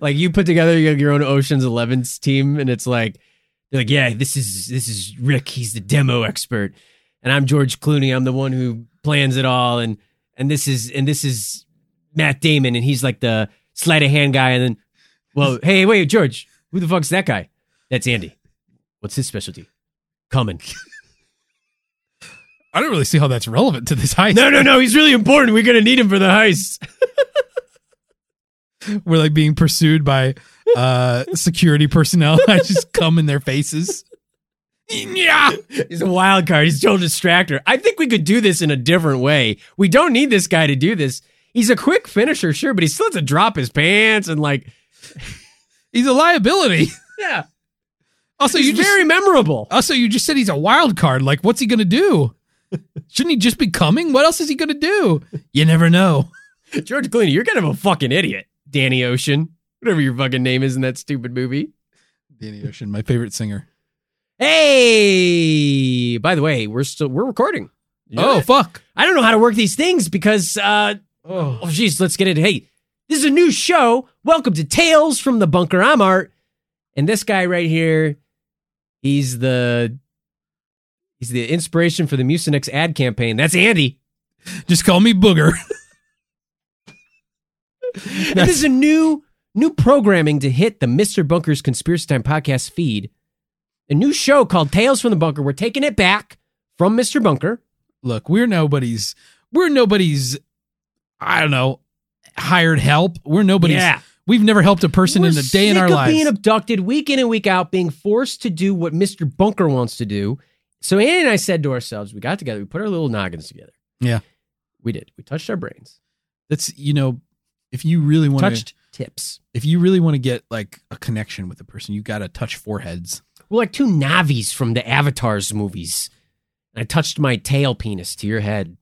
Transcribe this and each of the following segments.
Like you put together your, your own Ocean's Eleven's team, and it's like they're like, yeah, this is this is Rick. He's the demo expert, and I'm George Clooney. I'm the one who plans it all, and and this is and this is Matt Damon, and he's like the sleight of hand guy. And then, well, hey, wait, George, who the fuck's that guy? That's Andy. What's his specialty? Coming. I don't really see how that's relevant to this heist. No, no, no. He's really important. We're gonna need him for the heist. We're like being pursued by uh security personnel. I just come in their faces. Yeah. He's a wild card. He's Joe Distractor. I think we could do this in a different way. We don't need this guy to do this. He's a quick finisher, sure, but he still has to drop his pants and like He's a liability. yeah. Also, He's you just very memorable. also you just said he's a wild card. Like, what's he gonna do? Shouldn't he just be coming? What else is he gonna do? You never know. George Clooney, you're kind of a fucking idiot. Danny Ocean, whatever your fucking name is in that stupid movie. Danny Ocean, my favorite singer. Hey, by the way, we're still we're recording. You know Oh that? fuck. I don't know how to work these things because uh Oh. oh jeez, let's get it. Hey, this is a new show. Welcome to Tales from the Bunker. I'm Art. And this guy right here, he's the he's the inspiration for the Mucinex ad campaign. That's Andy. Just call me Booger. And this is a new new programming to hit the Mr. Bunker's Conspiracy Time podcast feed. A new show called Tales from the Bunker. We're taking it back from Mr. Bunker. Look, we're nobody's we're nobody's I don't know, hired help. We're nobody's Yeah. we've never helped a person We're in a day in our of lives. being abducted week in and week out, being forced to do what Mr. Bunker wants to do. So Andy and I said to ourselves, we got together, we put our little noggins together. Yeah. We did. We touched our brains. That's you know, if you really want to Touched tips. if you really want to get like a connection with a person, you got to touch foreheads. We're like two Navis from the Avatars movies. And I touched my tail penis to your head.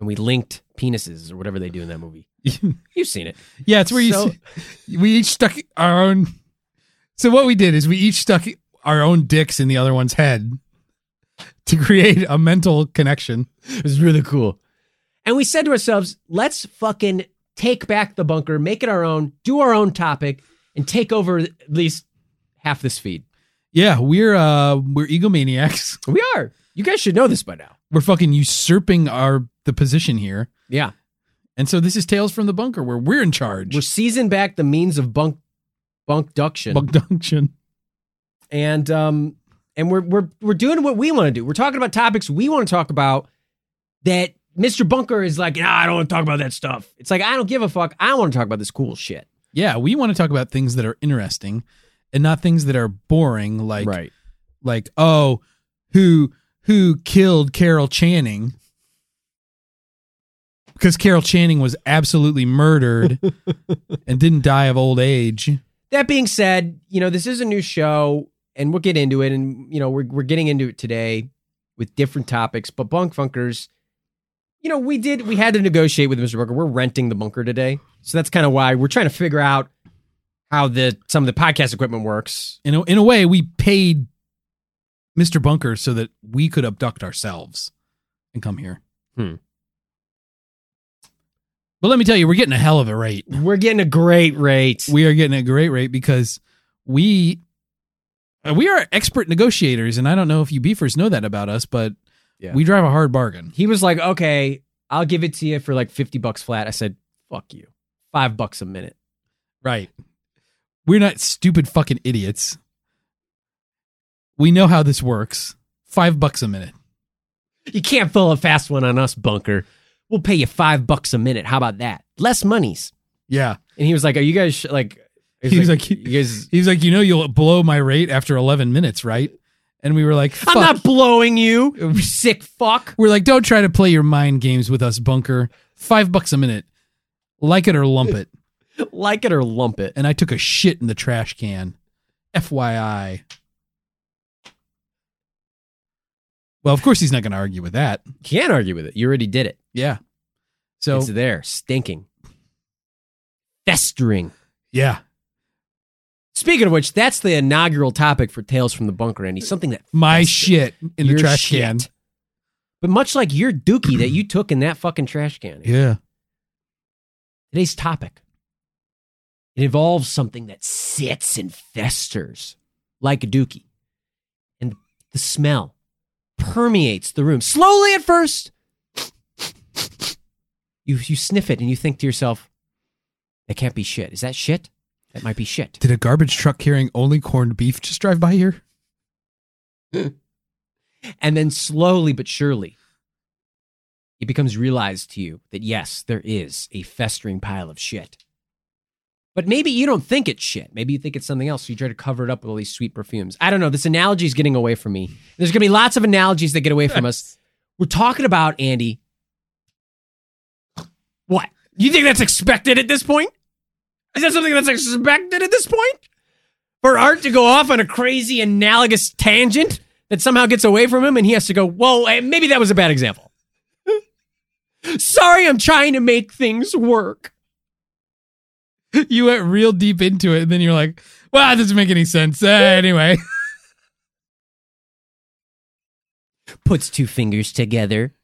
And we linked penises or whatever they do in that movie. You've seen it. yeah, it's where you So- see, we each stuck our own. So what we did is we each stuck our own dicks in the other one's head to create a mental connection. It was really cool. And we said to ourselves, let's fucking take back the bunker, make it our own, do our own topic, and take over at least half this feed. Yeah, we're uh we're egomaniacs. We are. You guys should know this by now. We're fucking usurping our the position here. Yeah. And so this is Tales from the Bunker where we're in charge. We're seizing back the means of bunk bunkduction. Bunkduction. and um and we're we're we're doing what we want to do. We're talking about topics we want to talk about that Mr. Bunker is like, nah, I don't want to talk about that stuff. It's like I don't give a fuck. I want to talk about this cool shit. Yeah, we want to talk about things that are interesting and not things that are boring like right. like oh who who killed Carol Channing because Carol Channing was absolutely murdered and didn't die of old age. That being said, you know, this is a new show and we'll get into it and you know, we're we're getting into it today with different topics, but bunk funkers you know, we did we had to negotiate with Mr. Bunker. We're renting the bunker today. So that's kind of why we're trying to figure out how the some of the podcast equipment works. In a, in a way, we paid Mr. Bunker so that we could abduct ourselves and come here. Hmm. But let me tell you, we're getting a hell of a rate. We're getting a great rate. We are getting a great rate because we uh, we are expert negotiators, and I don't know if you beefers know that about us, but Yeah. we drive a hard bargain. he was like, "Okay, I'll give it to you for like 50 bucks flat." I said, "Fuck you. 5 bucks a minute." Right. We're not stupid fucking idiots. We know how this works. Five bucks a minute. You can't pull a fast one on us, Bunker. We'll pay you five bucks a minute. How about that? Less monies. Yeah. And he was like, "Are you guys sh- like?" He was like, "You guys." He's like, you know, you'll blow my rate after 11 minutes, right? And we were like, Fuck. I'm not blowing you, you sick fuck. We're like, don't try to play your mind games with us, Bunker. Five bucks a minute. Like it or lump it. Like it or lump it. And I took a shit in the trash can. FYI. Well, of course he's not going to argue with that. Can't argue with it. You already did it. Yeah. So it's there, stinking, festering. yeah, Speaking of which, that's the inaugural topic for Tales from the Bunker, Andy. Something that my shit in the trash shit. can. But much like your dookie that you took in that fucking trash can, Yeah. today's topic it involves something that sits and festers like a dookie, and the smell permeates the room slowly at first. You you sniff it and you think to yourself, "That can't be shit. Is that shit? That might be shit." Did a garbage truck carrying only corned beef just drive by here? And then slowly but surely, it becomes realized to you that yes, there is a festering pile of shit. But maybe you don't think it's shit. Maybe you think it's something else. So you try to cover it up with all these sweet perfumes. I don't know. This analogy is getting away from me. There's going to be lots of analogies that get away from us. We're talking about, Andy. What? You think that's expected at this point? Is that something that's expected at this point? For Art to go off on a crazy analogous tangent that somehow gets away from him and he has to go, whoa, eh, maybe that was a bad example. Sorry, I'm trying to make things work. You went real deep into it, and then you're like, well, that doesn't make any sense. Uh, anyway. Puts two fingers together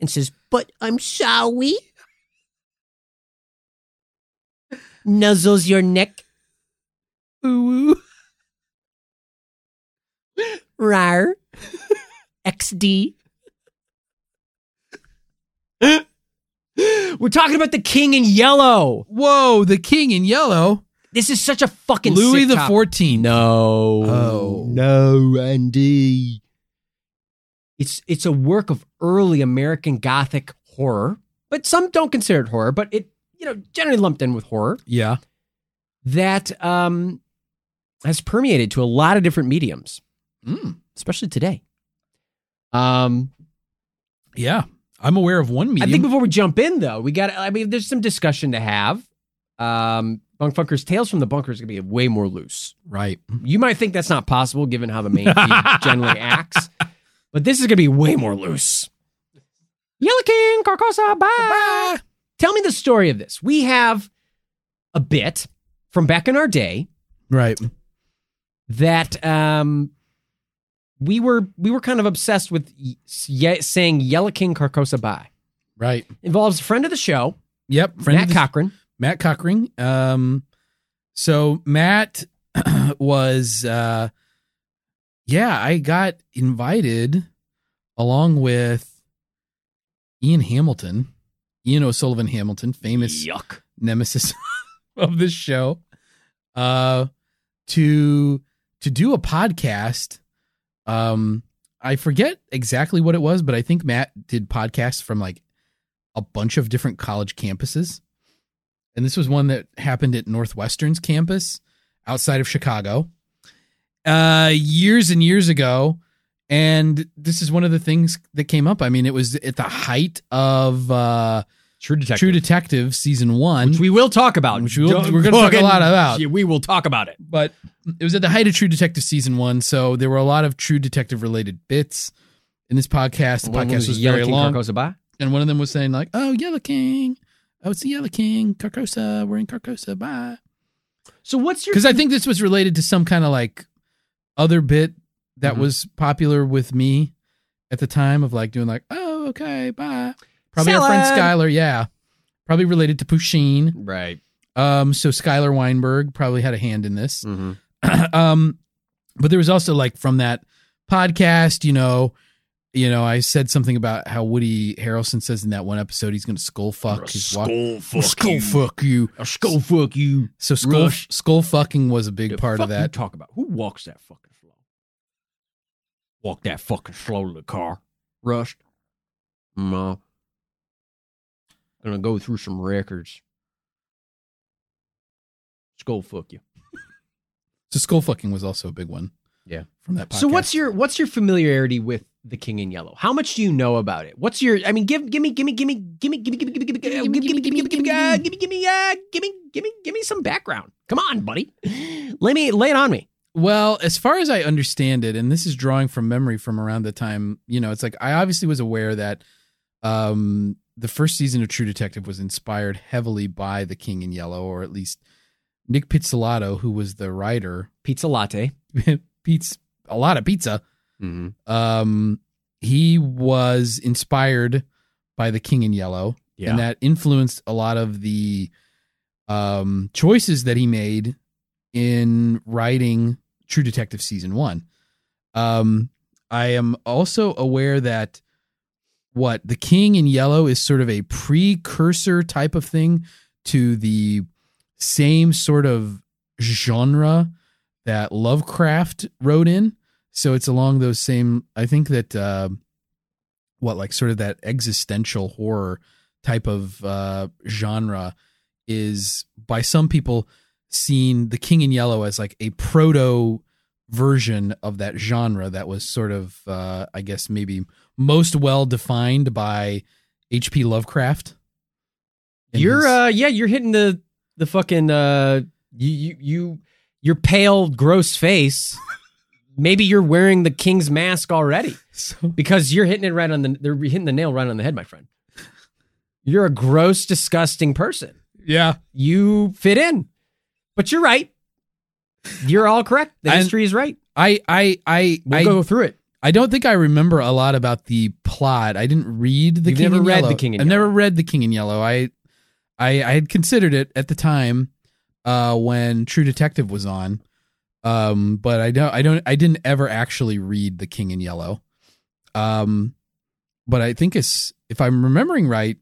and says, but I'm sorry. Nuzzles your neck. Ooh. Rar. XD. We're talking about the king in yellow. Whoa, the king in yellow. This is such a fucking Louis the. 14th. No. Oh. No, Andy. It's it's a work of early American Gothic horror, but some don't consider it horror, but it, you know, generally lumped in with horror Yeah. that um has permeated to a lot of different mediums, Mm. especially today. Um Yeah. I'm aware of one medium. I think before we jump in, though, we got. I mean, there's some discussion to have. Um, Bunk Funker's Tales from the Bunker is going to be way more loose. right. You might think that's not possible given how the main feed generally acts, but this is going to be way more loose. Yellow King, Carcosa, bye. Tell me the story of this. We have a bit from back in our day Right. that um, we were we were kind of obsessed with ye- saying Yellow King, Carcosa, bye. Right. Involves a friend of the show, Yep. Friend Matt of the- Cochran. Matt Cockring. Um, so Matt was, uh, yeah, I got invited along with Ian Hamilton, Ian O'Sullivan Hamilton, famous Yuck. nemesis of this show, uh, to to do a podcast. Um, I forget exactly what it was, but I think Matt did podcasts from like a bunch of different college campuses. And this was one that happened at Northwestern's campus outside of Chicago. Uh years and years ago. And this is one of the things that came up. I mean, it was at the height of uh True Detective. True Detective season one. which we will talk about. Which we will- Don't we're gonna talk a lot about. Yeah, we will talk about it. but it was at the height of True Detective season one, so there were a lot of True Detective related bits in this podcast. The One podcast was Yellow very King long, Carcosa and one of them was saying like, "Oh, Yellow King, oh, it's the Yellow King, Carcosa, we're in Carcosa, bye." So what's your? Because I think this was related to some kind of like other bit that Mhm. was popular with me at the time of like doing like, "Oh, okay, bye." Probably our friend Skylar, yeah, probably related to Pusheen. right. Um, so Skylar Weinberg probably had a hand in this. Mm-hmm. um, but there was also like from that podcast, you know, you know, I said something about how Woody Harrelson says in that one episode he's going to skull fuck his wife. fuck skull you. fuck you. A skull fuck you. So skull Rush. skull fucking was a big The part fuck of you that. talk about who walks that fucking floor. Walk that fucking slow to the car. Rushed. No. Gonna go through some records. Skull fuck you. So skull fucking was also a big one. Yeah. From that podcast. So what's your what's your familiarity with the King in Yellow? How much do you know about it? What's your I mean give give me give me give me give me give me give me give me give me give me give me give me give me give me uh, give me give me uh, give me give me give me some background. Come on, buddy. Let me lay it on me. Well, as far as I understand it, and this is drawing from memory from around the time, you know, it's like I obviously was aware that um the first season of True Detective was inspired heavily by The King in Yellow, or at least Nic Pizzolatto, who was the writer, Pizza latte. Pete's a lot of pizza. Mm-hmm. Um, he was inspired by The King in Yellow, Yeah. and that influenced a lot of the um, choices that he made in writing True Detective season one. Um, I am also aware that what the King in Yellow is sort of a precursor type of thing to the same sort of genre that Lovecraft wrote in. So it's along those same. I think that uh, what like sort of that existential horror type of uh, genre is by some people seen The King in Yellow as like a proto version of that genre that was sort of uh, I guess maybe most well defined by H.P. Lovecraft. You're his- uh yeah, you're hitting the the fucking uh you you, you your pale gross face. Maybe you're wearing the king's mask already so, because you're hitting it right on the they're hitting the nail right on the head, my friend. You're a gross, disgusting person. yeah. You fit in. But you're right. You're all correct. The And- history is right. I I I We'll I, go through it. I don't think I remember a lot about the plot. I didn't read the You've King never in read Yellow. The King in I've never read the King in Yellow. I I I had considered it at the time uh, when True Detective was on. Um, but I don't I don't I didn't ever actually read the King in Yellow. Um, but I think it's if I'm remembering right,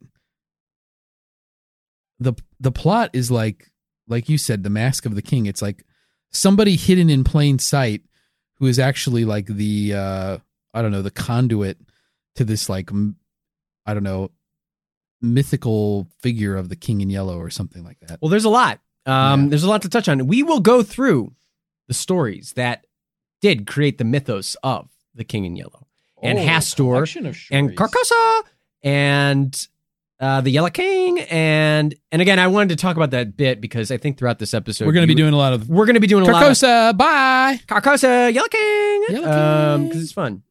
the the plot is like like you said, the Mask of the King. It's like somebody hidden in plain sight who is actually like the uh I don't know the conduit to this like I don't know mythical figure of the King in Yellow or something like that. Well, there's a lot. Um, Yeah. There's a lot to touch on. We will go through the stories that did create the mythos of the King in Yellow and Hastur and Carcosa and uh, the Yellow King and and again, I wanted to talk about that bit because I think throughout this episode We're going to be doing a lot of we're going to be doing a lot of Carcosa. Bye. Carcosa Yellow King, Yellow um King. because it's fun.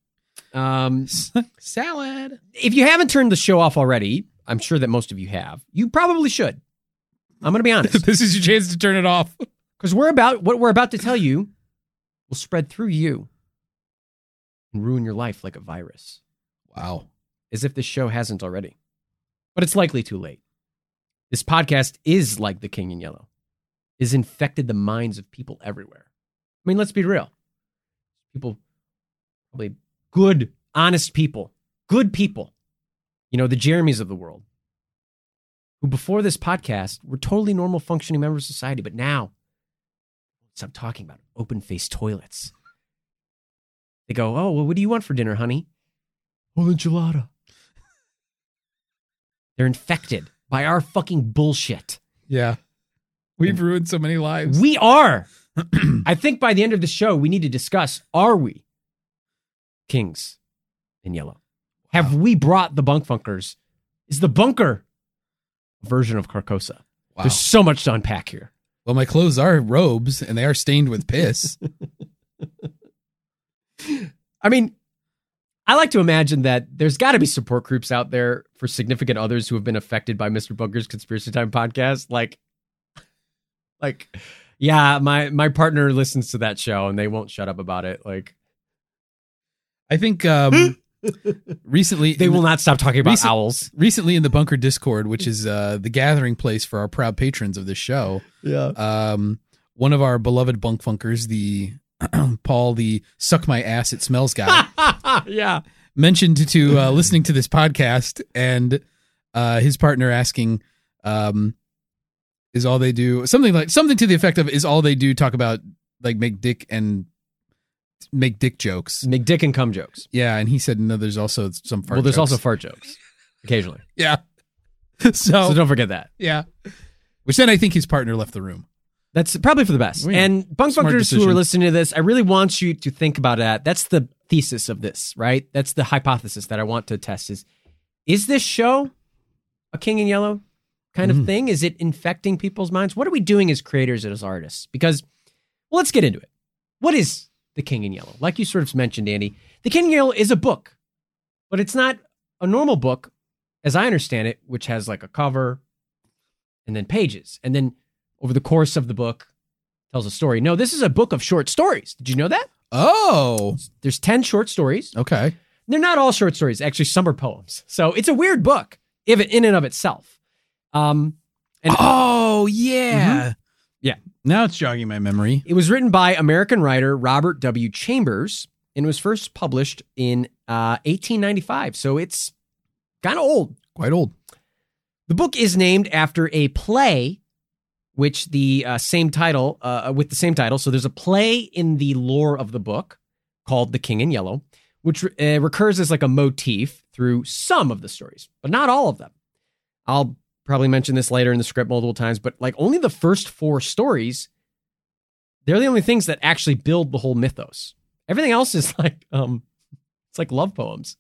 Um, Salad. if you haven't turned the show off already, I'm sure that most of you have. You probably should. I'm going to be honest. this is your chance to turn it off. Because we're about what we're about to tell you will spread through you and ruin your life like a virus, Wow. as if this show hasn't already. But it's likely too late. This podcast is like the King in Yellow, is infected the minds of people everywhere. I mean, let's be real. People, probably good, honest people, good people, you know, the Jeremys of the world, who before this podcast were totally normal, functioning members of society, but now stop talking about open faced toilets. They go, Oh, well, what do you want for dinner, honey? Oh, enchilada. They're infected by our fucking bullshit. Yeah. We've ruined so many lives. We are. I think by the end of the show, we need to discuss are we kings in yellow? Have we brought the bunk funkers? Is the bunker a version of Carcosa? Wow. There's so much to unpack here. Well, my clothes are robes and they are stained with piss. I mean, I like to imagine that there's got to be support groups out there for significant others who have been affected by Mr. Bunker's Conspiracy Time podcast. Like, like, yeah, my my partner listens to that show and they won't shut up about it. Like, I think um, recently they will not stop talking about Recent- owls. recently in the Bunker Discord, which is uh, the gathering place for our proud patrons of this show. Yeah. Um, one of our beloved bunk funkers, the Paul, the suck my ass it smells guy, yeah. mentioned to uh, listening to this podcast and uh, his partner asking, um, "Is all they do something like something to the effect of is all they do talk about like make dick and make dick jokes. Make dick and cum jokes. Yeah, and he said no. There's also some fart. Jokes. Well, there's jokes. also fart jokes occasionally. yeah. so, So don't forget that. yeah, which then I think his partner left the room. That's probably for the best. Yeah. And bunk Smart bunkers who are listening to this, I really want you to think about that. That's the thesis of this, right? That's the hypothesis that I want to test is is this show a king in yellow kind of Mm. thing? Is it infecting people's minds? What are we doing as creators and as artists? Because well, let's get into it. What is The King in Yellow? Like you sort of mentioned, Andy, The King in Yellow is a book, but it's not a normal book, as I understand it, which has like a cover and then pages. And then over the course of the book tells a story. No, this is a book of short stories. Did you know that? Oh, There's 10 short stories. okay. They're not all short stories. Actually, some are poems. So it's a weird book, if in and of itself. Um, and oh yeah, Yeah. Now it's jogging my memory. it was written by American writer Robert W. Chambers and was first published in uh, 1895. So it's kind of old. Quite old. The book is named after a play, which the uh, same title, uh, with the same title. So there's a play in the lore of the book called The King in Yellow, which uh, recurs as like a motif through some of the stories, but not all of them. I'll probably mention this later in the script multiple times, but like only the first four stories, they're the only things that actually build the whole mythos. Everything else is like, um, it's like love poems.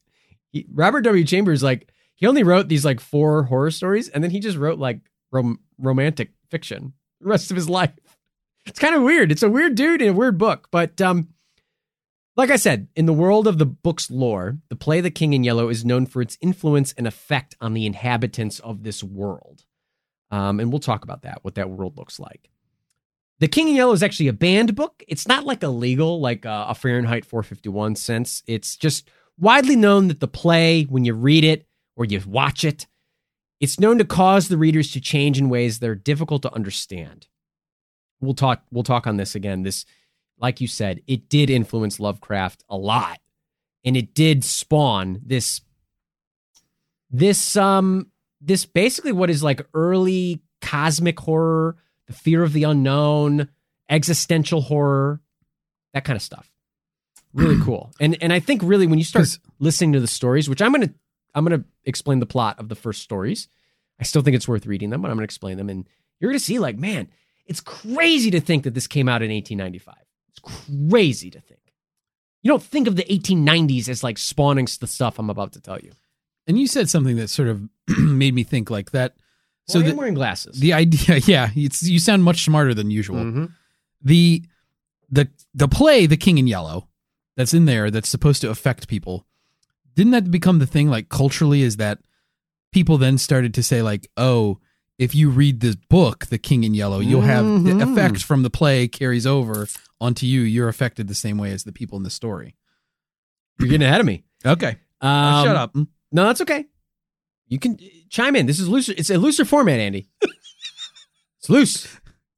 He, Robert W. Chambers, like, he only wrote these like four horror stories and then he just wrote like rom- romantic fiction the rest of his life. It's kind of weird. It's a weird dude in a weird book, but um like I said, in the world of the book's lore, the play The King in Yellow is known for its influence and effect on the inhabitants of this world. Um, and we'll talk about that, what that world looks like. The King in Yellow is actually a banned book. It's not like a legal, like uh, a Fahrenheit 451 sense. It's just widely known that the play, when you read it or you watch it, it's known to cause the readers to change in ways that are difficult to understand. We'll talk. We'll talk on this again. This, like you said, it did influence Lovecraft a lot, and it did spawn this, this um, this basically what is like early cosmic horror, the fear of the unknown, existential horror, that kind of stuff. Really cool. And and I think really when you start listening to the stories, which I'm gonna I'm gonna explain the plot of the first stories. I still think it's worth reading them, but I'm gonna explain them, and you're gonna see like, man, it's crazy to think that this came out in 1895. It's crazy to think. You don't think of the 1890s as like spawning the stuff I'm about to tell you. And you said something that sort of made me think like that. So So well, the, I'm wearing glasses. the idea, yeah, it's, you sound much smarter than usual. Mhm. the the the play the king in yellow that's in there that's supposed to affect people didn't that become the thing like culturally is that people then started to say like oh if you read this book the king in yellow you'll have the Mhm. effect from the play carries over onto you you're affected the same way as the people in the story You're getting ahead of me. okay Um, shut up No, that's okay. You can chime in. This is looser. It's a looser format, Andy. it's loose.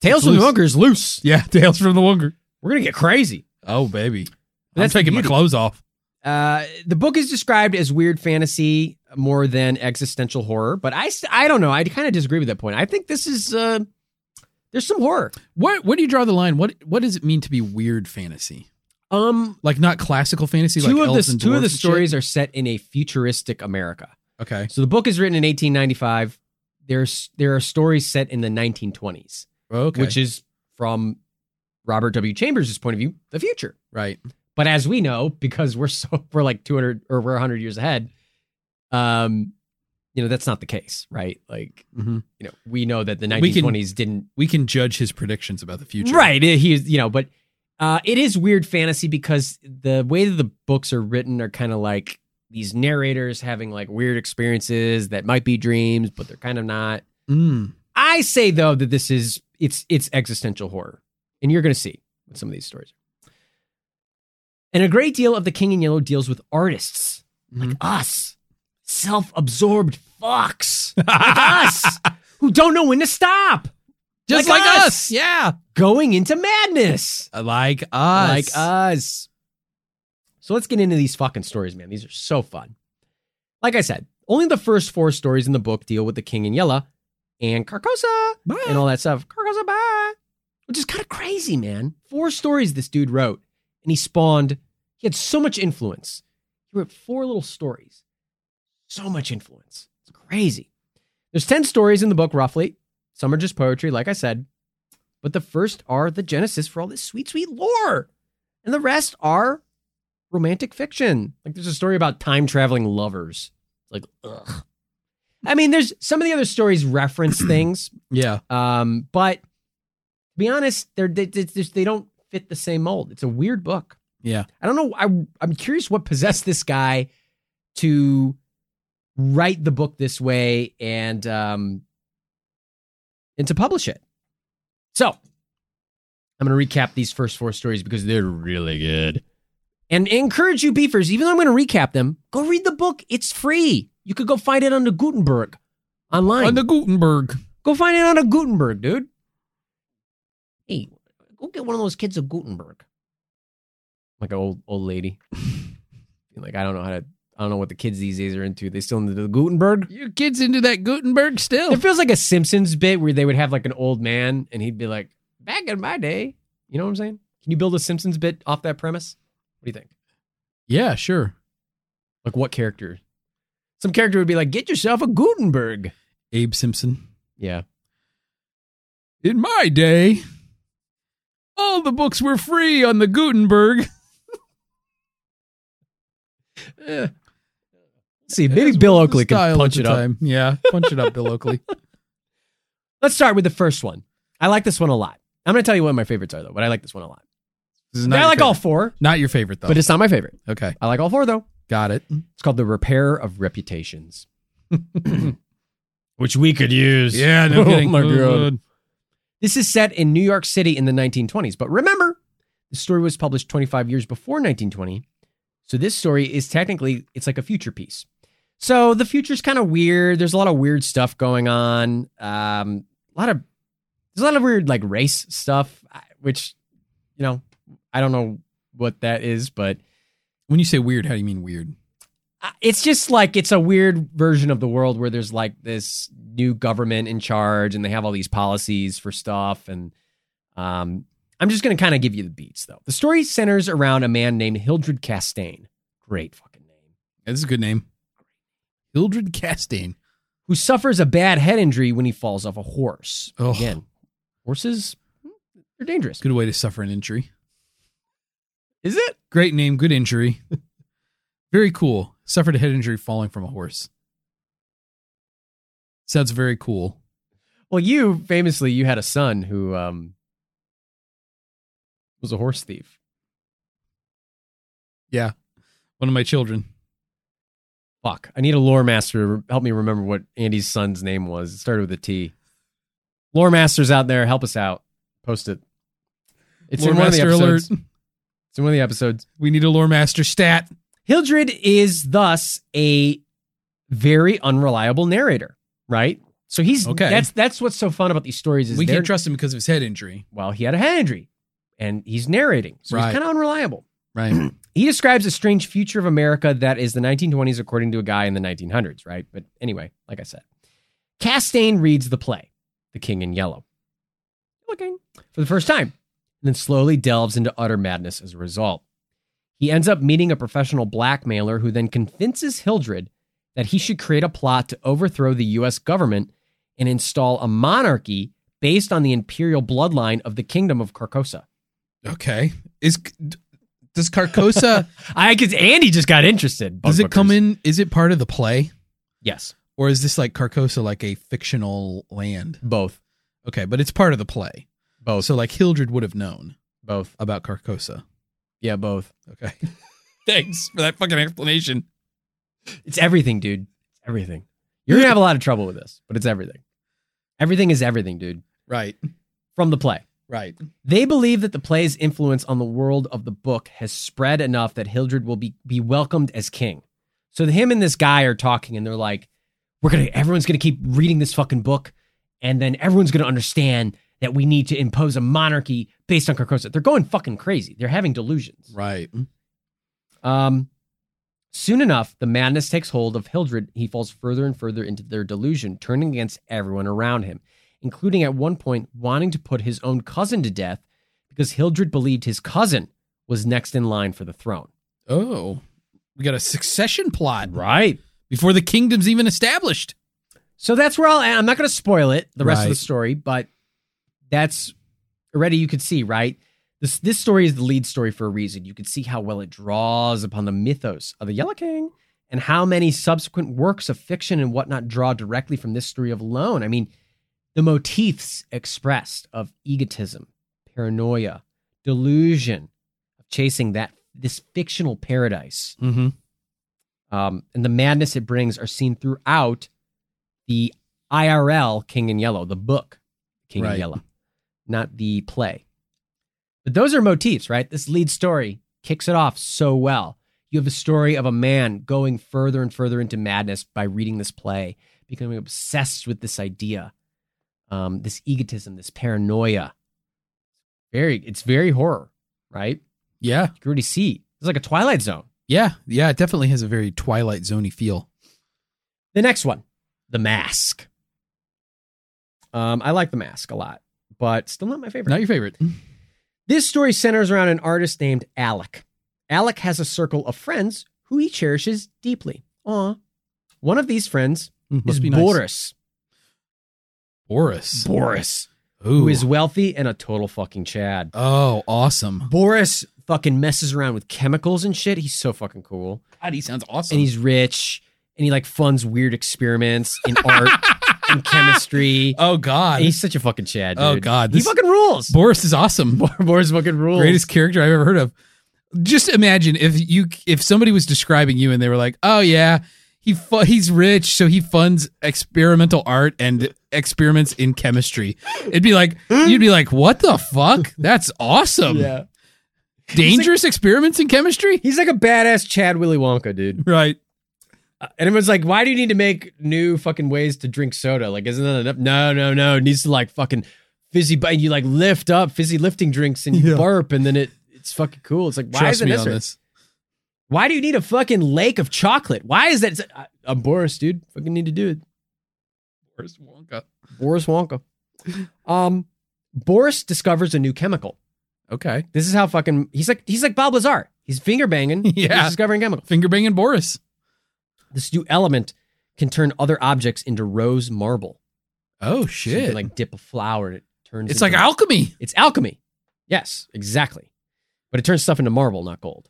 Tales It's from the loose. Bunker is loose. yeah tales from the wonger We're gonna get crazy. oh baby i'm That's the taking my clothes off Uh, the book is described as weird fantasy more than existential horror, but I, I don't know. I kind of disagree with that point. I think this is uh, there's some horror. What where do you draw the line what what does it mean to be weird fantasy Um, like not classical fantasy two like of the two of the and shit? stories are set in a futuristic America. okay So the book is written in 1895. There's there are stories set in the 1920s, okay which is from Robert W. Chambers' point of view, the future. right But as we know, because we're so we're like 200 or we're 100 years ahead, um, you know that's not the case, right? Like mm-hmm. you know we know that the We can- 1920s didn't we can judge his predictions about the future. right. He's you know, but uh, it is weird fantasy because the way that the books are written are kind of like these narrators having like weird experiences that might be dreams, but they're kind of not. Mm. I say though that this is it's it's existential horror, and you're going to see what some of these stories. are. And a great deal of the King in Yellow deals with artists like Mhm. us, self-absorbed fucks like us who don't know when to stop, Just Like like, us. us. Yeah. going into madness Like us. like us. So let's get into these fucking stories, man. These are so fun. Like I said, only the first four stories in the book deal with the King in Yellow and Carcosa Bye. and all that stuff. Carcosa, bye. Which is kind of crazy, man. Four stories this dude wrote, and he spawned He had so much influence. He wrote four little stories. So much influence. It's crazy. There's 10 stories in the book, roughly. Some are just poetry, like I said. But the first are the genesis for all this sweet, sweet lore. And the rest are romantic fiction. Like there's a story about time traveling lovers. It's like, ugh. I mean, there's some of the other stories reference things, Yeah. um, but to be honest, they're, they, they, they don't fit the same mold. It's a weird book. Yeah. I don't know. I, I'm curious what possessed this guy to write the book this way and um, and to publish it. So I'm going to recap these first four stories because they're really good. And encourage you beefers, even though I'm going to recap them, go read the book. It's free. You could go find it on the Gutenberg online. On the Gutenberg. Go find it on a Gutenberg, dude. Hey, go get one of those kids a Gutenberg. Like an old old lady. like I don't know how to. I don't know what the kids these days are into. They still into the Gutenberg. Your kid's into that Gutenberg still. It feels like a Simpsons bit where they would have like an old man and he'd be like, "Back in my day," you know what I'm saying? Can you build a Simpsons bit off that premise? What do you think? Yeah, sure. Like what character? Some character would be like, "Get yourself a Gutenberg." Abe Simpson. Yeah. In my day, all the books were free on the Gutenberg. Eh. See, maybe Bill Oakley can punch it the up. Yeah, punch it up, Bill Oakley. Let's start with the first one. I like this one a lot. I'm going to tell you what my favorites are, though, but I like this one a lot. This is I not your like all four, Not your favorite though. but it's not my favorite. okay. I like all four, though. Got it. It's called The Repair of Reputations, which we could use. Yeah, no Oh kidding. my Oh, God. This is set in New York City in the 1920s. But remember, the story was published 25 years before 1920. So this story is technically, it's like a future piece. So the future's kind of weird. There's a lot of weird stuff going on. Um, a lot of, there's a lot of weird like race stuff, which, you know, I don't know what that is, but When you say weird, how do you mean weird? uh, it's just like it's a weird version of the world where there's like this new government in charge and they have all these policies for stuff and um i'm just going to kind of give you the beats though the story centers around a man named hildred castaigne great fucking name Yeah, this is a good name. Hildred Castaigne. who suffers a bad head injury when he falls off a horse Oh. again horses they're dangerous Good way to suffer an injury. is it Great name, good injury. very cool. Suffered a head injury falling from a horse. Sounds very cool. well you famously you had a son who um was a horse thief Yeah. One of my children. Fuck. I need a lore master to help me remember what Andy's son's name was. It started with a T. Lore masters out there, help us out. Post it. It's Lore in one of the episodes. alert. It's in one of the episodes. We need a lore master stat. Hildred is thus a very unreliable narrator, right? So he's Okay. That's that's what's so fun about these stories is We can't trust him because of his head injury. well, he had a head injury, and he's narrating, so Right. he's kind of unreliable. Right. He describes a strange future of America that is the 1920s, according to a guy in the 1900s, right? But anyway, like I said, Castaigne reads the play, The King in Yellow, looking for the first time, and then slowly delves into utter madness as a result. He ends up meeting a professional blackmailer who then convinces Hildred that he should create a plot to overthrow the U.S. government and install a monarchy based on the imperial bloodline of the Kingdom of Carcosa. Okay. Is does Carcosa I because Andy just got interested. does it come in is it part of the play? Yes, Or is this like Carcosa like a fictional land? both, Okay, but it's part of the play. both, So like Hildred would have known both. about Carcosa. Yeah, both. Okay. Thanks for that fucking explanation. It's everything, dude. It's everything. You're gonna have a lot of trouble with this, but it's everything. Everything is everything, dude. Right. From the play. Right. They believe that the play's influence on the world of the book has spread enough that Hildred will be, be welcomed as king. So him and this guy are talking, and they're like, "We're gonna, everyone's gonna keep reading this fucking book, and then everyone's gonna understand that we need to impose a monarchy based on Carcosa." They're going fucking crazy. They're having delusions. Right. Um, soon enough, the madness takes hold of Hildred. He falls further and further into their delusion, turning against everyone around him, including at one point wanting to put his own cousin to death because Hildred believed his cousin was next in line for the throne. Oh, we got a succession plot Right. before the kingdom's even established. So that's where I'll end. I'm not going to spoil it, the rest of the story, but that's already you could see, right? This this story is the lead story for a reason. You can see how well it draws upon the mythos of the Yellow King and how many subsequent works of fiction and whatnot draw directly from this story alone. I mean, the motifs expressed of egotism, paranoia, delusion, of chasing that this fictional paradise Mm-hmm. um, and the madness it brings are seen throughout the IRL King in Yellow, the book King Right. in Yellow, not the play. But those are motifs, right? This lead story kicks it off so well. You have a story of a man going further and further into madness by reading this play, becoming obsessed with this idea, um, this egotism, this paranoia. Very, it's very horror, right? Yeah, You can already see it's like a Twilight Zone. yeah, yeah. It definitely has a very Twilight Zoney feel. The next one, The Mask. Um, I like The Mask a lot, but still not my favorite. Not your favorite. This story centers around an artist named Alec. Alec has a circle of friends who he cherishes deeply. Aw. One of these friends Must is be nice. Boris. Boris. Ooh. who is wealthy and a total fucking Chad. oh, awesome. Boris fucking messes around with chemicals and shit. He's so fucking cool. God, he sounds awesome. And he's rich and he like funds weird experiments in art and chemistry. oh God, He's such a fucking Chad, oh, dude. Oh, God, he fucking rules. Boris is awesome. Boris fucking rules. Greatest character I've ever heard of. Just imagine if you if somebody was describing you and they were like, "Oh yeah, he fu- he's rich, so he funds experimental art and experiments in chemistry." It'd be like you'd be like, "What the fuck? That's awesome! Yeah. Dangerous experiments in chemistry." He's like a badass Chad Willy Wonka, dude. Right. Uh, And everyone's like, why do you need to make new fucking ways to drink soda? Like, isn't that enough? No, no, no. It needs to like fucking fizzy, but you like lift up fizzy lifting drinks and you Yeah. burp and then it it's fucking cool. It's like, why Trust is it me on necessary? Why do you need a fucking lake of chocolate? Why is that? I- I'm Boris, dude. Fucking need to do it. Boris Wonka. Boris Wonka. Um, Boris discovers a new chemical. Okay. This is how fucking he's like he's like Bob Lazar. He's finger banging. Yeah. He's discovering chemical. Finger banging Boris. This new element can turn other objects into rose marble. Oh So you shit! can, like dip a flower and it turns. it's into- like alchemy. It's alchemy. Yes, exactly. But it turns stuff into marble, not gold.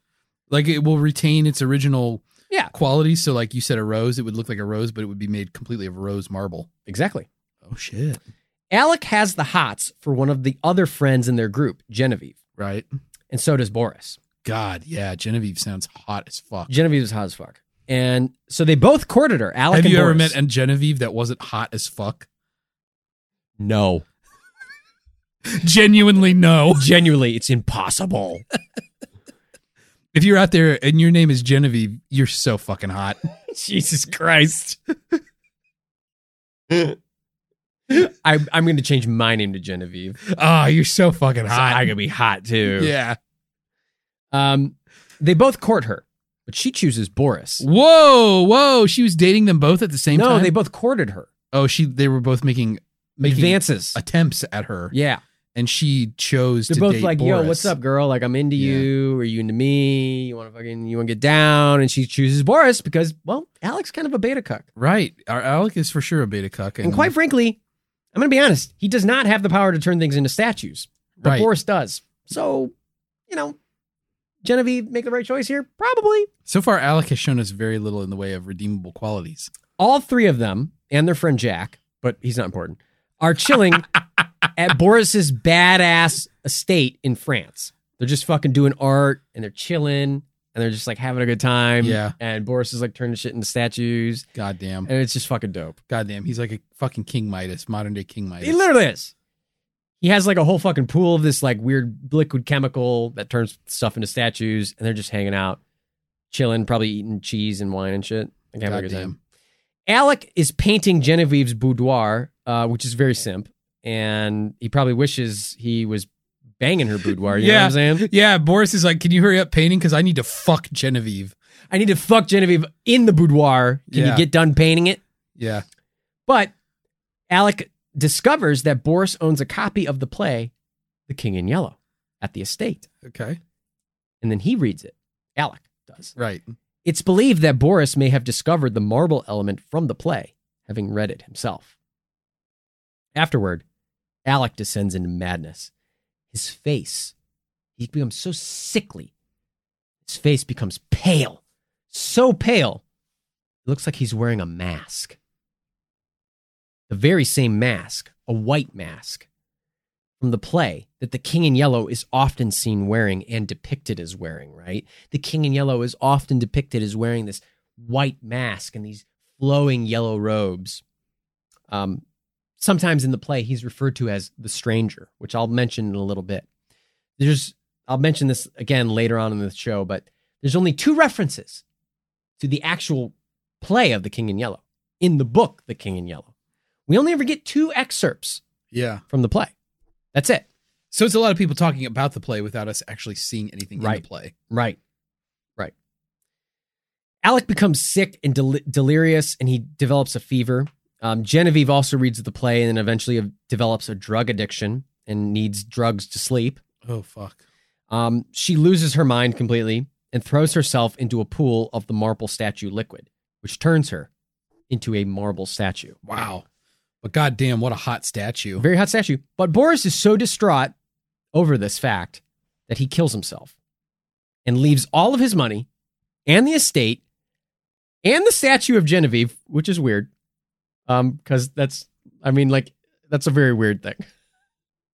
Like it will retain its original Yeah. qualities. So, like you said, a rose, it would look like a rose, but it would be made completely of rose marble. Exactly. Oh shit! Alec has the hots for one of the other friends in their group, Genevieve, Right? and so does Boris. God, yeah. Genevieve sounds hot as fuck. Genevieve is hot as fuck, and so they both courted her. Alec Have and you ever met a Genevieve that wasn't hot as fuck? No, Genuinely, no. genuinely, it's impossible. If you're out there and your name is Genevieve, you're so fucking hot. Jesus Christ. I, I'm going to change my name to Genevieve. Oh, you're so fucking So hot. I could be hot too. yeah. Um, they both court her, but she chooses Boris. Whoa, whoa. She was dating them both at the same no, time. No, they both courted her. oh, she. They were both making making Advances. attempts at her, Yeah. And she chose They're to both date like, Boris. yo, what's up, girl? Like, I'm into Yeah. you. Are you into me? You want to fucking, you want to get down? And she chooses Boris because, well, Alec's kind of a beta cuck. Right. Our Alec is for sure a beta cuck, And quite frankly, I'm going to be honest, he does not have the power to turn things into statues, but Right. Boris does. So, you know, Genevieve make the right choice here? Probably. so far, Alec has shown us very little in the way of redeemable qualities. All three of them and their friend Jack, but he's not important, are chilling at Boris's badass estate in France. They're just fucking doing art and they're chilling and they're just like having a good time. Yeah. And Boris is like turning shit into statues Goddamn. and it's just fucking dope. Goddamn. He's like a fucking King Midas, modern day King Midas. He literally is. He has like a whole fucking pool of this like weird liquid chemical that turns stuff into statues, and they're just hanging out, chilling, probably eating cheese and wine and shit. Like having a good time. Alec is painting Genevieve's boudoir, uh, which is very simp, and he probably wishes he was banging her boudoir. You know what I'm saying? Yeah, Boris is like, can you hurry up painting? Because I need to fuck Genevieve. I need to fuck Genevieve in the boudoir. Can Yeah. you get done painting it? Yeah. But Alec discovers that Boris owns a copy of the play, The King in Yellow, at the estate. Okay. And then he reads it. Alec does. Right. It's believed that Boris may have discovered the marble element from the play, having read it himself. Afterward, Alec descends into madness. His face, he becomes so sickly. His face becomes pale, so pale, it looks like he's wearing a mask. The very same mask, a white mask, from the play that the King in Yellow is often seen wearing and depicted as wearing, right? The King in Yellow is often depicted as wearing this white mask and these flowing yellow robes. Um, sometimes in the play, he's referred to as the stranger, which I'll mention in a little bit. There's, I'll mention this again later on in the show, but there's only two references to the actual play of The King in Yellow in the book, The King in Yellow. We only ever get two excerpts Yeah. from the play. That's it. So it's a lot of people talking about the play without us actually seeing anything in the play. Right. Right. Alec becomes sick and del- delirious and he develops a fever. Um, Genevieve also reads the play and then eventually develops a drug addiction and needs drugs to sleep. Oh fuck. Um, she loses her mind completely and throws herself into a pool of the marble statue liquid, which turns her into a marble statue. Wow. But goddamn, what a hot statue. Very hot statue. But Boris is so distraught over this fact that he kills himself and leaves all of his money and the estate and the statue of Genevieve, which is weird. Um, because that's I mean, like, that's a very weird thing.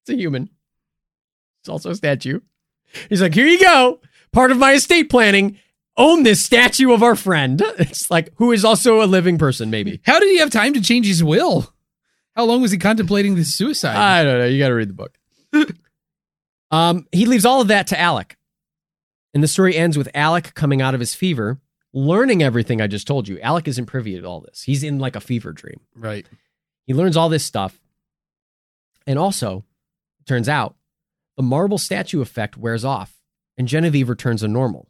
It's a human. It's also a statue. He's like, here you go. Part of my estate planning. Own this statue of our friend. It's like, who is also a living person, maybe. How did he have time to change his will? How long was he contemplating this suicide? I don't know. You got to read the book. um, he leaves all of that to Alec. And the story ends with Alec coming out of his fever, learning everything I just told you. Alec isn't privy to all this. He's in like a fever dream. right. He learns all this stuff. And also, it turns out the marble statue effect wears off and Genevieve returns to normal.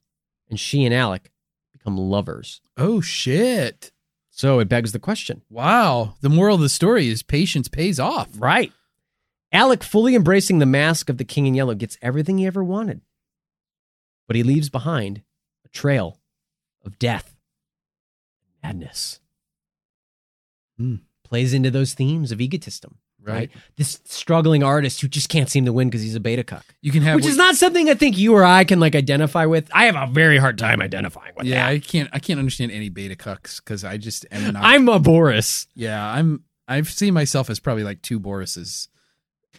And she and Alec become lovers. Oh shit. So it begs the question Wow. The moral of the story is patience pays off. Right. Alec, fully embracing the mask of the King in Yellow, gets everything he ever wanted. But he leaves behind a trail of death, and madness. Hmm. Plays into those themes of egotism, right? Right. This struggling artist who just can't seem to win because he's a beta cuck. You can have Which is not something I think you or I can like identify with. I have a very hard time identifying with that. Yeah, that. I can't I can't understand any beta cucks because I just am not I'm a Boris. Yeah, I'm I've seen myself as probably like two Borises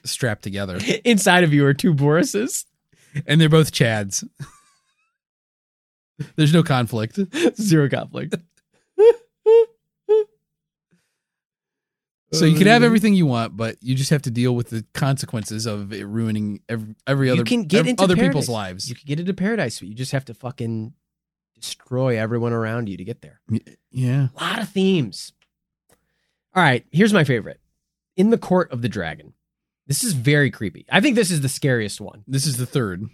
strapped together. Inside of you are two Borises. and they're both Chads. There's no conflict. Zero conflict. So you can have uh, everything you want, but you just have to deal with the consequences of it ruining every, every other you can get ev- into other paradise. people's lives. You can get into paradise, but you just have to fucking destroy everyone around you to get there. yeah. A lot of themes. All right, here's my favorite. In the Court of the Dragon. This is very creepy. I think this is the scariest one. This is the third.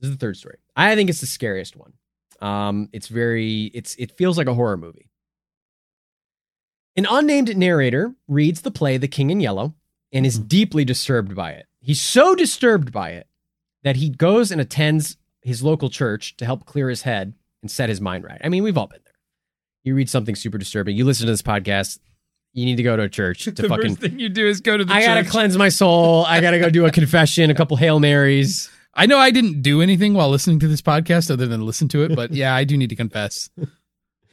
This is the third story. I think it's the scariest one. Um, it's very it's it feels like a horror movie. An unnamed narrator reads the play The King in Yellow and is deeply disturbed by it. He's so disturbed by it that he goes and attends his local church to help clear his head and set his mind right. I mean, we've all been there. You read something super disturbing, you listen to this podcast, you need to go to a church to fucking thing you do is go to the I gotta cleanse my soul. I gotta go do a confession, a couple Hail Marys. I know I didn't do anything while listening to this podcast other than listen to it, but yeah, I do need to confess.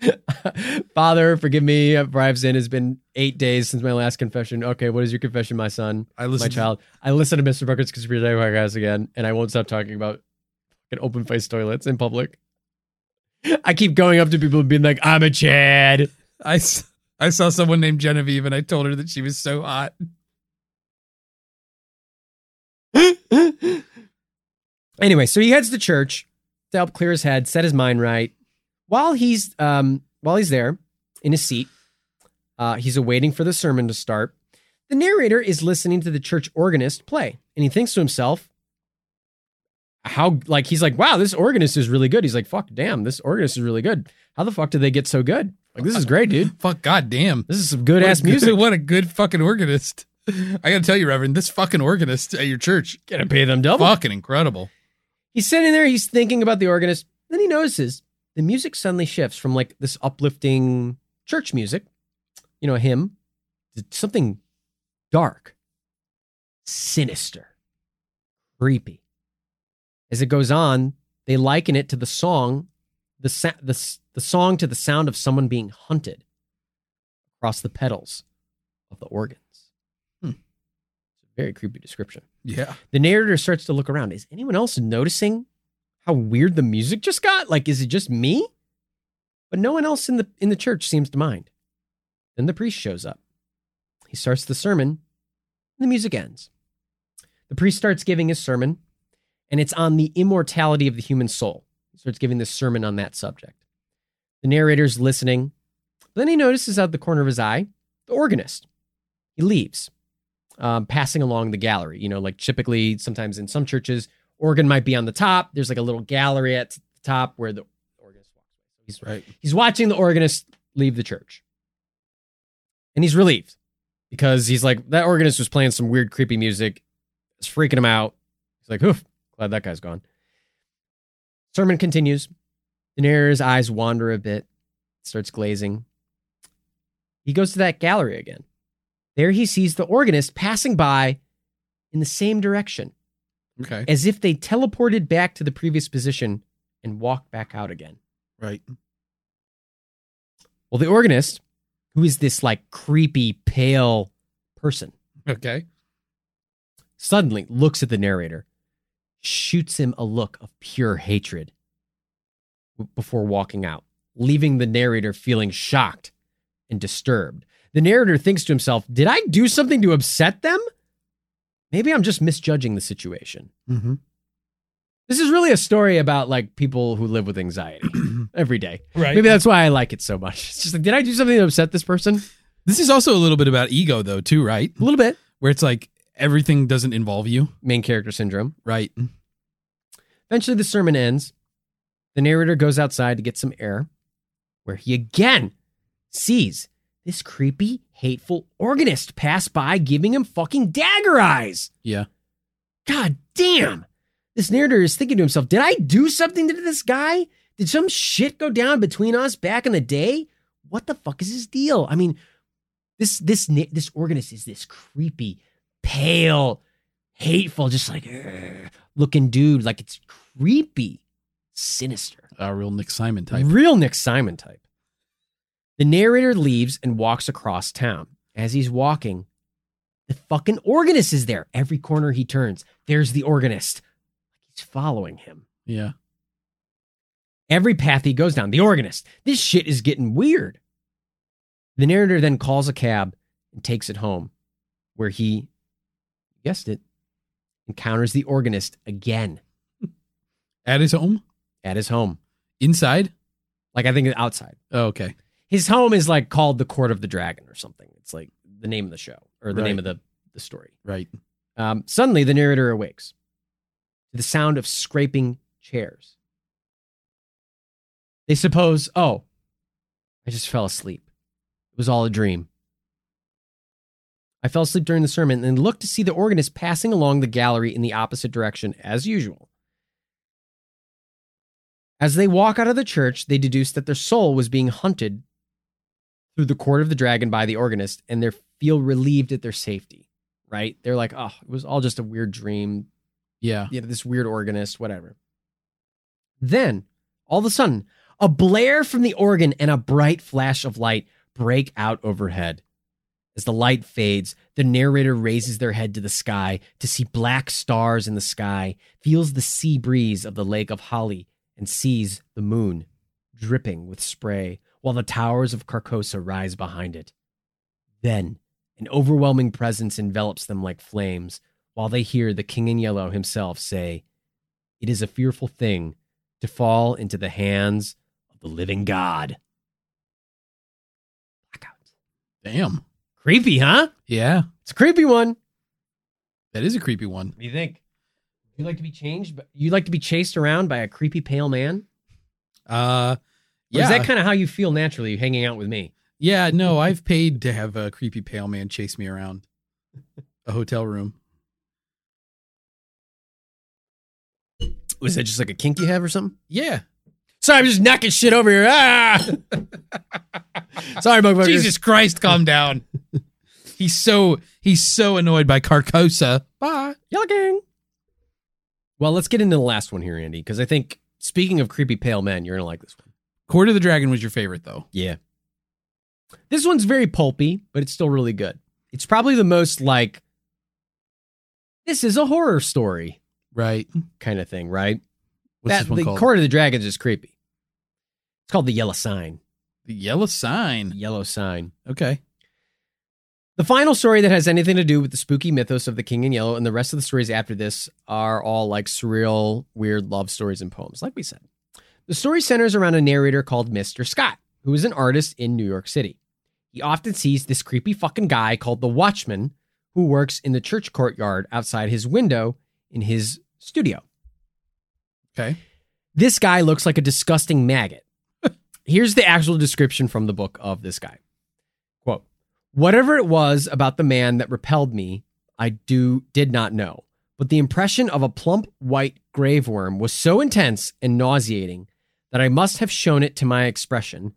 Father, forgive me for I've sinned. It's been eight days since my last confession. Okay, what is your confession, my son, I listen, my child? I listen to Mr. Bucket's Conspiracy Podcast again, and I won't stop talking about fucking open faced toilets in public. I keep going up to people and being like, I'm a Chad. I I saw someone named Genevieve and I told her that she was so hot. anyway, so he heads to church to help clear his head, set his mind right. While he's um while he's there in his seat, uh, he's awaiting for the sermon to start. The narrator is listening to the church organist play, and he thinks to himself, "How like he's like, wow, this organist is really good." He's like, "Fuck, damn, this organist is really good. How the fuck did they get so good? Like, this is great, dude. Fuck, goddamn. This is some good What ass good- music. What a good fucking organist. I gotta tell you, Reverend, this fucking organist at your church, Gotta pay them double." fucking incredible. He's sitting there, he's thinking about the organist, Then he notices the music suddenly shifts from like this uplifting church music, you know, hymn, to something dark, sinister, creepy. As it goes on, they liken it to the song, the, sa- the, the song to the sound of someone being hunted across the pedals of the organs. Very creepy description. Yeah. The narrator starts to look around. Is anyone else noticing how weird the music just got? Like, is it just me? But no one else in the in the church seems to mind. Then the priest shows up. He starts the sermon, and the music ends. The priest starts giving his sermon, and it's on the immortality of the human soul. He starts giving this sermon on that subject. The narrator's listening. Then he notices out the corner of his eye the organist. He leaves um, passing along the gallery. You know, like typically, sometimes in some churches, organ might be on the top. There's like a little gallery at the top where the organist walks. He's Right. he's watching the organist leave the church, and he's relieved because he's like that organist was playing some weird, creepy music. It's freaking him out. He's like, "Oof, glad that guy's gone." Sermon continues. The narrator's eyes wander a bit, starts glazing. He goes to that gallery again. There he sees the organist passing by in the same direction, Okay. as if they teleported back to the previous position and walked back out again. Right. Well, the organist, who is this like creepy, pale person, Okay. suddenly looks at the narrator, shoots him a look of pure hatred before walking out, leaving the narrator feeling shocked and disturbed. The narrator thinks to himself, Did I do something to upset them? Maybe I'm just misjudging the situation. Mm-hmm. This is really a story about like people who live with anxiety every day. Right. Maybe that's why I like it so much. It's just like, did I do something to upset this person? This is also a little bit about ego, though, too, right? A little bit. Where it's like everything doesn't involve you. Main character syndrome. Right. Eventually, the sermon ends. The narrator goes outside to get some air, where he again sees this creepy, hateful organist pass by, giving him fucking dagger eyes. Yeah. God damn. This narrator is thinking to himself, did I do something to this guy? Did some shit go down between us back in the day? What the fuck is his deal? I mean, this this this organist is this creepy, pale, hateful, just like uh, looking dude. Like it's creepy, sinister. A real Nick Simon type. Real Nick Simon type. The narrator leaves and walks across town. As he's walking, the fucking organist is there. Every corner he turns, there's the organist. He's following him. Yeah. Every path he goes down, the organist. This shit is getting weird. The narrator then calls a cab and takes it home, where he, guessed it, encounters the organist again At his home? at his home. Inside? Like I think outside. Oh, okay. His home is like called the Court of the Dragon or something. It's like the name of the show or the name of the, the story. Right. Um, suddenly, the narrator awakes to the sound of scraping chairs. They suppose, oh, I just fell asleep. It was all a dream. I fell asleep during the sermon and looked to see the organist passing along the gallery in the opposite direction as usual. As they walk out of the church, they deduce that their soul was being hunted through the court of the dragon by the organist and they feel relieved at their safety, right? They're like, oh, it was all just a weird dream. Yeah. You know, this weird organist, whatever. Then, all of a sudden, a blare from the organ and a bright flash of light break out overhead. As the light fades, the narrator raises their head to the sky to see black stars in the sky, feels the sea breeze of the Lake of Hali, and sees the moon dripping with spray while the towers of Carcosa rise behind it. Then, an overwhelming presence envelops them like flames while they hear the King in Yellow himself say, It is a fearful thing to fall into the hands of the living God. Blackout. Damn. Creepy, huh? Yeah. It's a creepy one. That is a creepy one. What do you think? You like to be changed, but you like to be chased around by a creepy pale man? Uh Or yeah. is that kind of how you feel naturally hanging out with me? yeah, no, I've paid to have a creepy pale man chase me around a hotel room. Was that just like a kink you have or something? Yeah. Sorry, I'm just knocking shit over here. Ah! Sorry, motherfuckers. Jesus Christ, calm down. he's so he's so annoyed by Carcosa. Bye, y'all gang. Well, let's get into the last one here, Andy, because I think speaking of creepy pale men, you're gonna like this one. Court of the Dragon was your favorite though. Yeah. This one's very pulpy, but it's still really good. It's probably the most like this is a horror story Right. kind of thing, right? What's that this one the called? Court of the Dragons is creepy. It's called the Yellow Sign. the Yellow Sign. Yellow Sign. Okay. The final story that has anything to do with the spooky mythos of the King in Yellow and the rest of the stories after this are all like surreal, weird love stories and poems, like we said. The story centers around a narrator called Mr. Scott, who is an artist in New York City. He often sees this creepy fucking guy called the Watchman who works in the church courtyard outside his window in his studio. Okay. This guy looks like a disgusting maggot. Here's the actual description from the book of this guy. Quote, whatever it was about the man that repelled me, I do did not know. But the impression of a plump white grave worm was so intense and nauseating that I must have shown it to my expression,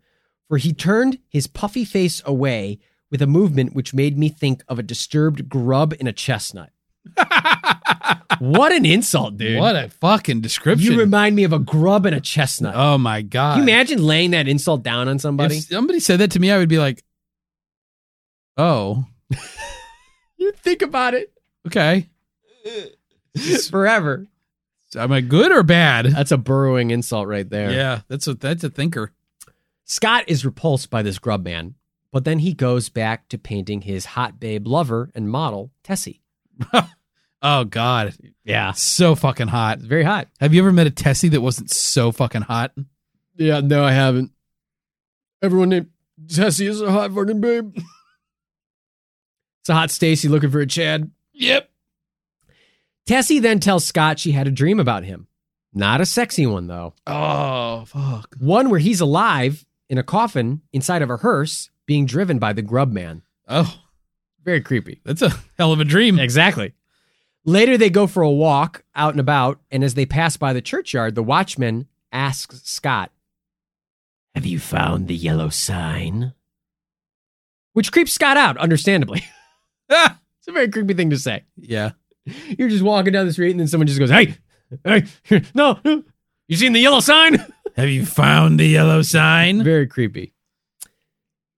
for he turned his puffy face away with a movement which made me think of a disturbed grub in a chestnut. What an insult, dude. What a fucking description. You remind me of a grub and a chestnut. oh my god. Can you imagine laying that insult down on somebody? If somebody said that to me, I would be like, "Oh, You think about it okay. forever. Am I good or bad?" That's a burrowing insult right there. Yeah, that's a that's a thinker. Scott is repulsed by this grub man, but then he goes back to painting his hot babe lover and model, Tessie. Oh god, Yeah. so fucking hot. It's very hot. Have you ever met a Tessie that wasn't so fucking hot? Yeah, no, I haven't. Everyone named Tessie is a hot fucking babe. it's a hot Stacy looking for a Chad. Yep. Tessie then tells Scott she had a dream about him. Not a sexy one, though. Oh fuck. One where he's alive in a coffin inside of a hearse being driven by the grub man. Oh, Very creepy. that's a hell of a dream. Exactly. Later, they go for a walk out and about, and as they pass by the churchyard, the watchman asks Scott, Have you found the yellow sign? Which creeps Scott out, understandably. Ah! it's a very creepy thing to say. Yeah. You're just walking down the street, and then someone just goes, Hey, hey, no, no, you seen the yellow sign? Have you found the yellow sign? Very creepy.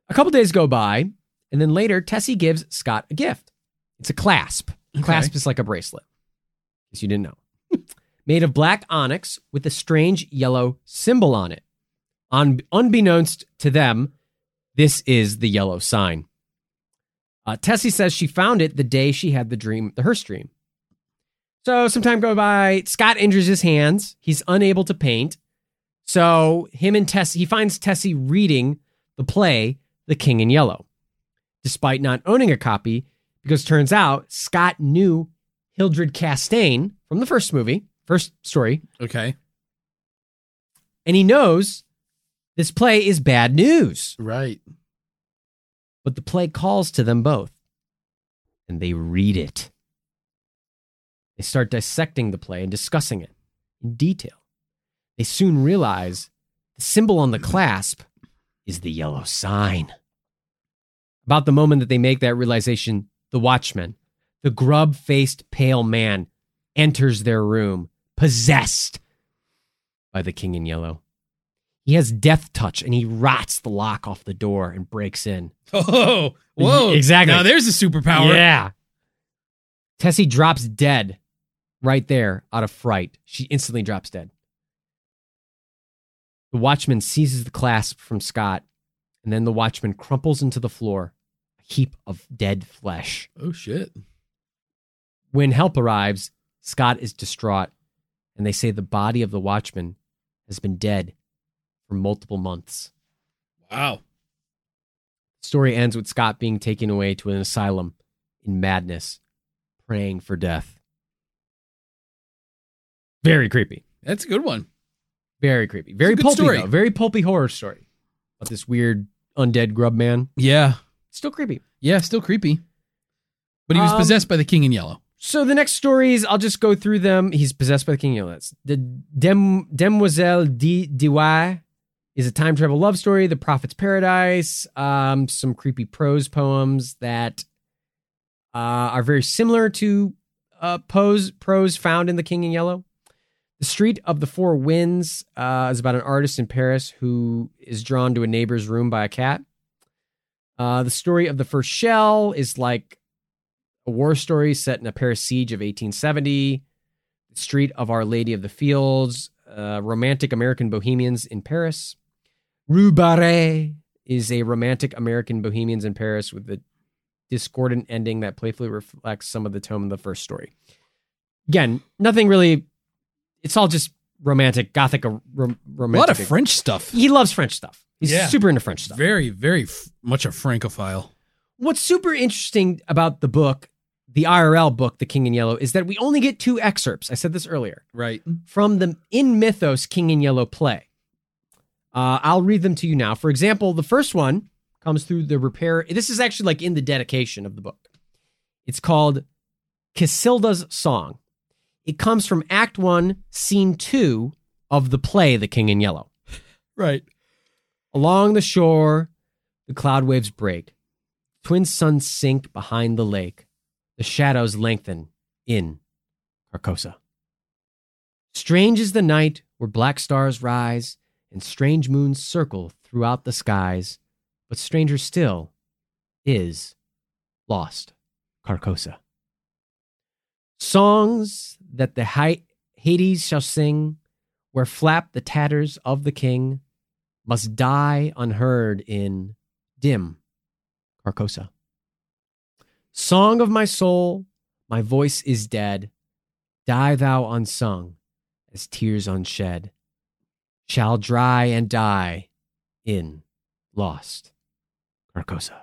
A couple days go by, and then later, Tessie gives Scott a gift. It's a clasp. Okay. Clasp is like a bracelet, because you didn't know. Made of black onyx with a strange yellow symbol on it. Un- unbeknownst to them, this is the yellow sign. Uh, Tessie says she found it the day she had the dream, the Hearst dream. So some time go by. Scott injures his hands. He's unable to paint. So him and Tessie, he finds Tessie reading the play The King in Yellow, despite not owning a copy, because turns out Scott knew Hildred Castaigne from the first movie, first story, Okay. and he knows this play is bad news. Right. But the play calls to them both, and they read it. They start dissecting the play and discussing it in detail. They soon realize the symbol on the clasp is the yellow sign. About the moment that they make that realization, the watchman, the grub faced pale man, enters their room, possessed by the king in yellow. He has death touch and he rots the lock off the door and breaks in. Oh, whoa. Exactly. Now there's a superpower. Yeah. Tessie drops dead right there out of fright. She instantly drops dead. The watchman seizes the clasp from Scott, and then the watchman crumples into the floor, a heap of dead flesh. Oh shit. When help arrives, Scott is distraught, and they say the body of the watchman has been dead for multiple months. Wow. The Story ends with Scott being taken away to an asylum in madness, praying for death. Very creepy. That's a good one. Very creepy. Very pulpy, story. though. Very pulpy horror story about this weird undead grub man. Yeah. Still creepy. Yeah, still creepy. But he was Um, possessed by the king in yellow. So the next stories, I'll just go through them. He's possessed by the king. in yellow. that's the Dem, Demoiselle de Dewey is a time travel love story. The Prophet's Paradise. Um, some creepy prose poems that uh, are very similar to uh, pose prose found in The King in Yellow. The Street of the Four Winds uh, is about an artist in Paris who is drawn to a neighbor's room by a cat. Uh, the story of the first shell is like a war story set in a Paris siege of 1870. The Street of Our Lady of the Fields, uh, romantic American bohemians in Paris. Rue Barrée is a romantic American bohemians in Paris with a discordant ending that playfully reflects some of the tone of the first story. Again, nothing really. It's all just romantic, gothic, ro- romantic. A lot of French stuff. He loves French stuff. He's Yeah. super into French stuff. Very, very f- much a francophile. What's super interesting about the book, the IRL book, The King in Yellow, is that we only get two excerpts. I said this earlier Right. from the In Mythos King in Yellow play. Uh, I'll read them to you now. For example, the first one comes through the repair. This is actually like in the dedication of the book. It's called Casilda's Song. It comes from Act One, Scene Two of the play The King in Yellow. Right. Along the shore, the cloud waves break. Twin suns sink behind the lake. The shadows lengthen in Carcosa. Strange is the night where black stars rise and strange moons circle throughout the skies, but stranger still is lost Carcosa. Songs that the Hi- Hades shall sing, where flap the tatters of the king, must die unheard in dim Carcosa. Song of my soul, my voice is dead. Die thou unsung, as tears unshed, shall dry and die in lost Carcosa.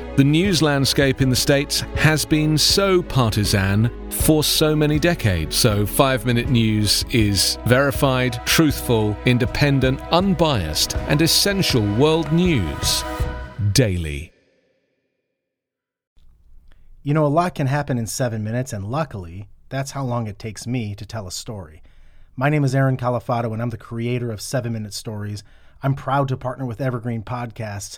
the news landscape in the States has been so partisan for so many decades. So, five minute news is verified, truthful, independent, unbiased, and essential world news daily. You know, a lot can happen in seven minutes, and luckily, that's how long it takes me to tell a story. My name is Aaron Califato, and I'm the creator of Seven Minute Stories. I'm proud to partner with Evergreen Podcasts,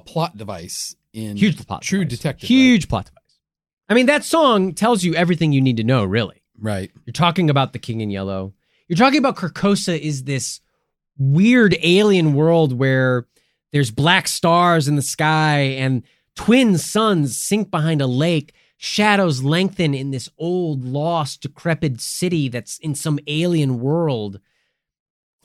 a plot device in Huge plot. True device. Detective. Huge plot device. I mean, that song tells you everything you need to know, really. Right. right. You're talking about the King in Yellow. You're talking about Carcosa is this weird alien world where there's black stars in the sky and twin suns sink behind a lake. Shadows lengthen in this old, lost, decrepit city that's in some alien world.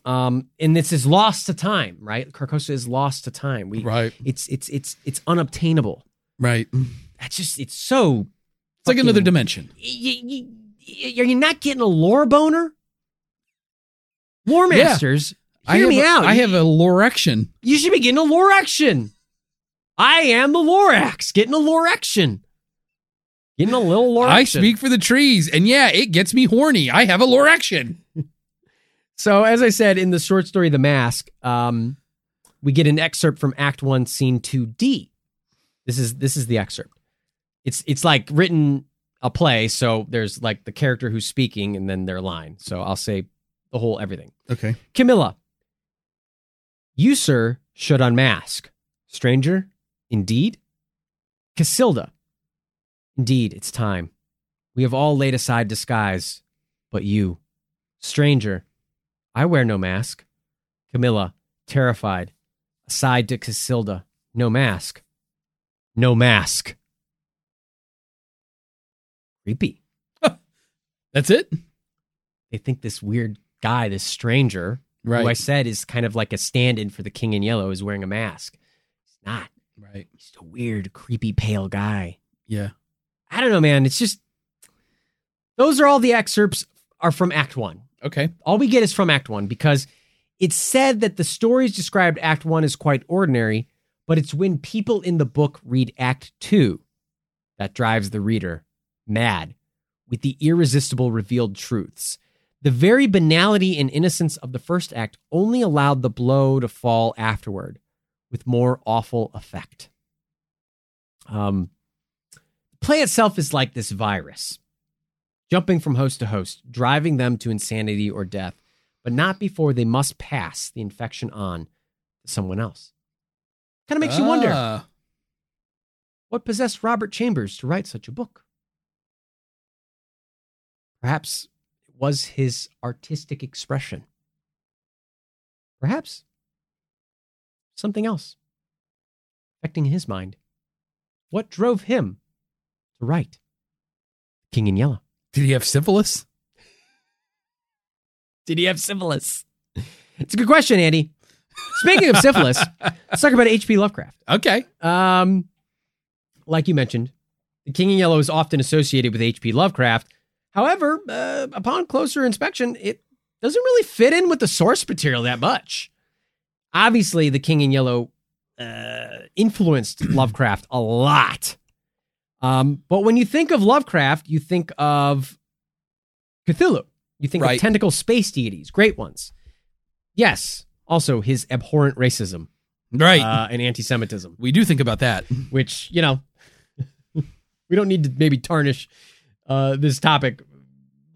Um, and this is lost to time, right? Carcosa is lost to time. We, Right. It's it's it's it's unobtainable. Right. It's That's just it's so. It's like another dimension. y- y- y- are you not getting a lore boner? Lore masters, I hear me a- out. I have a lorection. You should be getting a lorection. I am the Lorax, getting a lorection. Getting a little lorection. I speak for the trees, and yeah, it gets me horny. I have a lorection. So, as I said in the short story, The Mask, um, we get an excerpt from Act One, Scene Two D. This is this is the excerpt. It's it's like written a play, so there's like the character who's speaking and then their line. So I'll say the whole everything. Okay. Camilla, you, sir, should unmask. Stranger, indeed. Casilda, Indeed, it's time. We have all laid aside disguise, but you. Stranger, I wear no mask. Camilla, terrified, aside to Casilda, no mask. No mask. Creepy. That's it. They think this weird guy, this stranger, who I said is kind of like a stand in for the king in yellow, is wearing a mask. He's not. Right. He's just a weird, creepy, pale guy. Yeah. I don't know, man. It's just those are all the excerpts are from Act One. Okay. All we get is from Act One because it's said that the stories described Act One as quite ordinary, but it's when people in the book read Act Two that drives the reader mad with the irresistible revealed truths. The very banality and innocence of the first act only allowed the blow to fall afterward with more awful effect. Um, the play itself is like this virus, jumping from host to host, driving them to insanity or death, but not before they must pass the infection on to someone else. Kind of makes you wonder Ah. what possessed Robert Chambers to write such a book. Perhaps it was his artistic expression. Perhaps something else affecting his mind. What drove him to write King in Yellow? Did he have syphilis? Did he have syphilis? It's a good question, Andy. Speaking of syphilis, let's talk about H.P. Lovecraft. Okay. Um, like you mentioned, the King in Yellow is often associated with H.P. Lovecraft. However, uh, upon closer inspection, it doesn't really fit in with the source material that much. Obviously, the King in Yellow uh, influenced Lovecraft a lot. Um, but when you think of Lovecraft, you think of Cthulhu. You think Right. of tentacle space deities, great ones. Yes, also his abhorrent racism Right. uh, and anti-Semitism we do think about that. which you know we don't need to maybe tarnish uh, this topic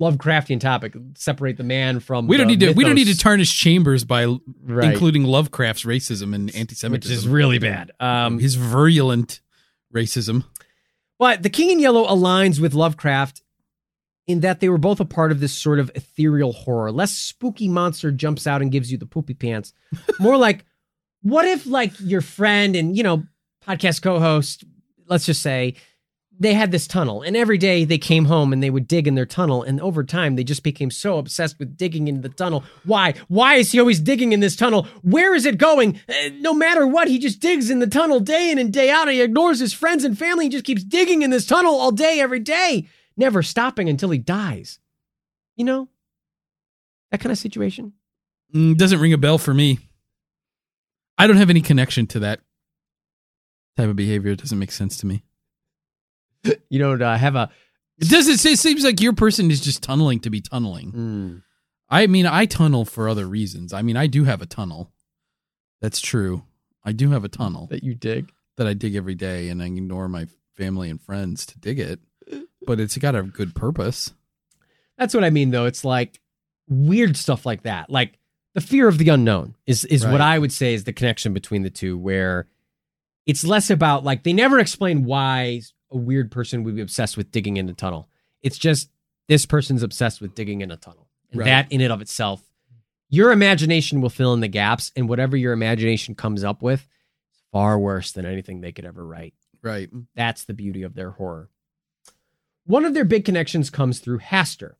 lovecraftian topic separate the man from We don't the need to. We don't need to tarnish Chambers by right, including Lovecraft's racism and anti-Semitism, which is really bad um, his virulent racism. But the king in yellow aligns with lovecraft in that they were both a part of this sort of ethereal horror. Less spooky monster jumps out and gives you the poopy pants. More like what if like your friend and you know podcast co-host let's just say they had this tunnel and every day they came home and they would dig in their tunnel and over time they just became so obsessed with digging in the tunnel. Why? Why is he always digging in this tunnel? Where is it going? Uh, no matter what he just digs in the tunnel day in and day out. He ignores his friends and family he just keeps digging in this tunnel all day every day never stopping until he dies. You know? That kind of situation? Mm, doesn't ring a bell for me. I don't have any connection to that type of behavior. It doesn't make sense to me. you don't uh, have a It doesn't. It seems like your person is just tunneling to be tunneling. Mm. I mean, I tunnel for other reasons. I mean, I do have a tunnel. That's true. I do have a tunnel that you dig that I dig every day, and I ignore my family and friends to dig it. But it's got a good purpose. That's what I mean, though. It's like weird stuff like that. Like the fear of the unknown is is what I would say is the connection between the two, where it's less about like they never explain why a weird person would be obsessed with digging in a tunnel. It's just this person's obsessed with digging in a tunnel. And Right. that in and of itself, your imagination will fill in the gaps, and whatever your imagination comes up with is far worse than anything they could ever write. Right. That's the beauty of their horror. One of their big connections comes through Hastur.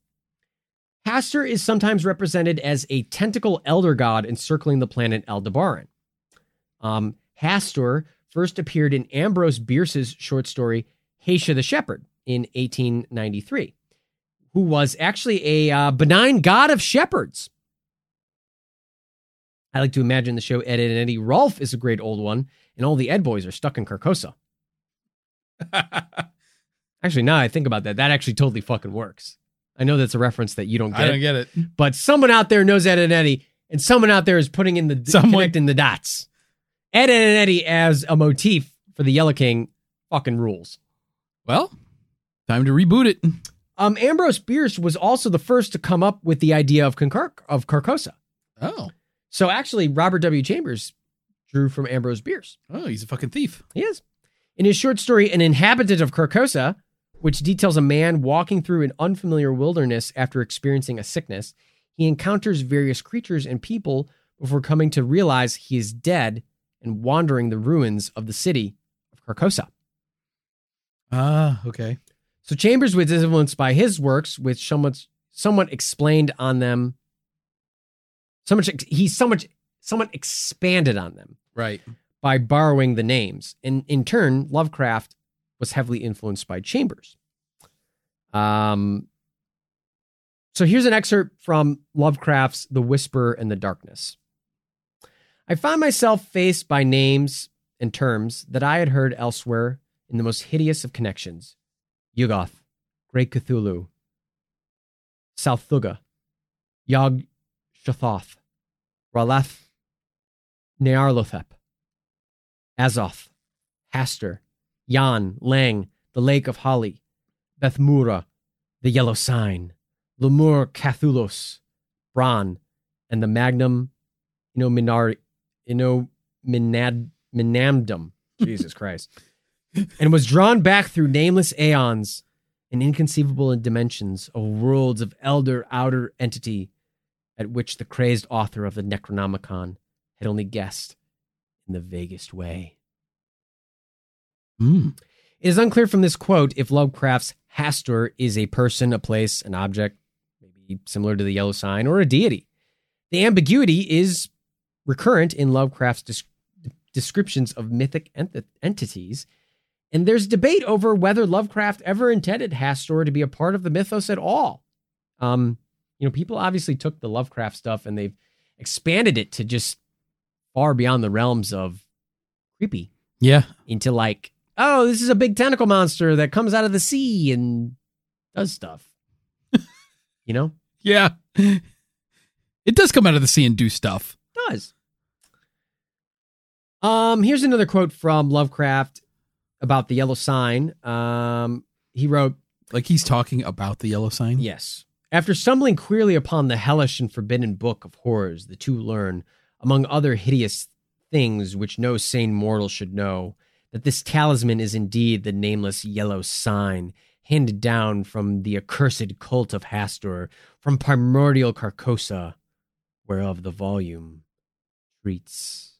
Hastur is sometimes represented as a tentacle elder god encircling the planet Aldebaran. Um, Hastur first appeared in Ambrose Bierce's short story Haïta the Shepherd in 1893, who was actually a uh, benign god of shepherds. I like to imagine the show Ed, Edd and Eddy. Rolf is a great old one, and all the Ed boys are stuck in Carcosa. Actually, now I think about that, that actually totally fucking works. I know that's a reference that you don't I get, don't get it. but someone out there knows Ed and Eddie, and someone out there is putting in the Someone- connecting the dots. Ed and Eddie as a motif for the Yellow King fucking rules. Well, time to reboot it. Um, Ambrose Bierce was also the first to come up with the idea of Concar- of Carcosa. Oh, So actually, Robert W. Chambers drew from Ambrose Bierce. oh, he's a fucking thief. He is. In his short story, An Inhabitant of Carcosa, which details a man walking through an unfamiliar wilderness after experiencing a sickness. He encounters various creatures and people before coming to realize he is dead and wandering the ruins of the city of Carcosa. Ah, okay. So Chambers was influenced by his works, which somewhat somewhat explained on them. So much he somewhat somewhat expanded on them Right. by borrowing the names. And in turn, Lovecraft was heavily influenced by Chambers. Um, so here's an excerpt from Lovecraft's The Whisper and the Darkness. I found myself faced by names and terms that I had heard elsewhere in the most hideous of connections Yuggoth, Great Cthulhu, South Yog Shathoth, R'lyeh, Nyarlathotep, Azoth, Hastur, Yan, Lang, the Lake of Hali, Bethmoora, the Yellow Sign, L'mur-Kathulos, Bran, and the Magnum Inominar, Inominad, Minamdum. Jesus Christ. And was drawn back through nameless aeons and inconceivable dimensions of worlds of elder outer entity at which the crazed author of the Necronomicon had only guessed in the vaguest way. Mm. It is unclear from this quote if Lovecraft's Hastur is a person, a place, an object, maybe similar to the yellow sign, or a deity. The ambiguity is recurrent in Lovecraft's des- descriptions of mythic ent- entities, and there's debate over whether Lovecraft ever intended Hastur to be a part of the mythos at all. Um, you know, people obviously took the Lovecraft stuff and they've expanded it to just far beyond the realms of creepy Yeah. into like, oh, this is a big tentacle monster that comes out of the sea and does stuff. you know? Yeah. It does come out of the sea and do stuff. Does. Um, here's another quote from Lovecraft about the yellow sign. Um, he wrote, Like he's talking about the yellow sign. Yes. After stumbling queerly upon the hellish and forbidden book of horrors, the two learn, among other hideous things which no sane mortal should know, that this talisman is indeed the nameless yellow sign handed down from the accursed cult of Hastur, from primordial Carcosa, whereof the volume treats.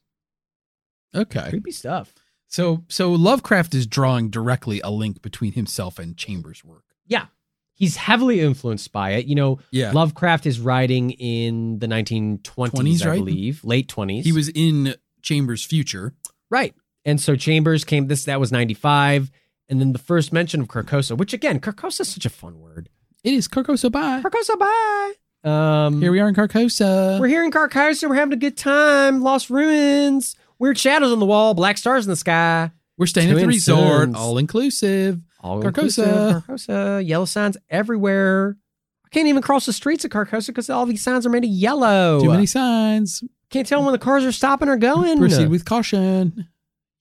Okay. Creepy stuff. So so Lovecraft is drawing directly a link between himself and Chambers' work. Yeah. He's heavily influenced by it. You know, Yeah. Lovecraft is writing in the 1920s, 20s, I right? believe, late 20s. He was in Chambers' future. Right. And so Chambers came this that was 95 and then the first mention of Carcosa, which again, Carcosa is such a fun word. It is Carcosa bye. Carcosa bye. Um Here we are in Carcosa. we're here in Carcosa, we're having a good time, lost ruins, weird shadows on the wall, black stars in the sky. We're staying at the resort, Suns. all inclusive. All Carcosa. Carcosa, yellow signs everywhere. I can't even cross the streets of Carcosa because all these signs are made of yellow. Too many signs. Can't tell when the cars are stopping or going. Proceed with caution.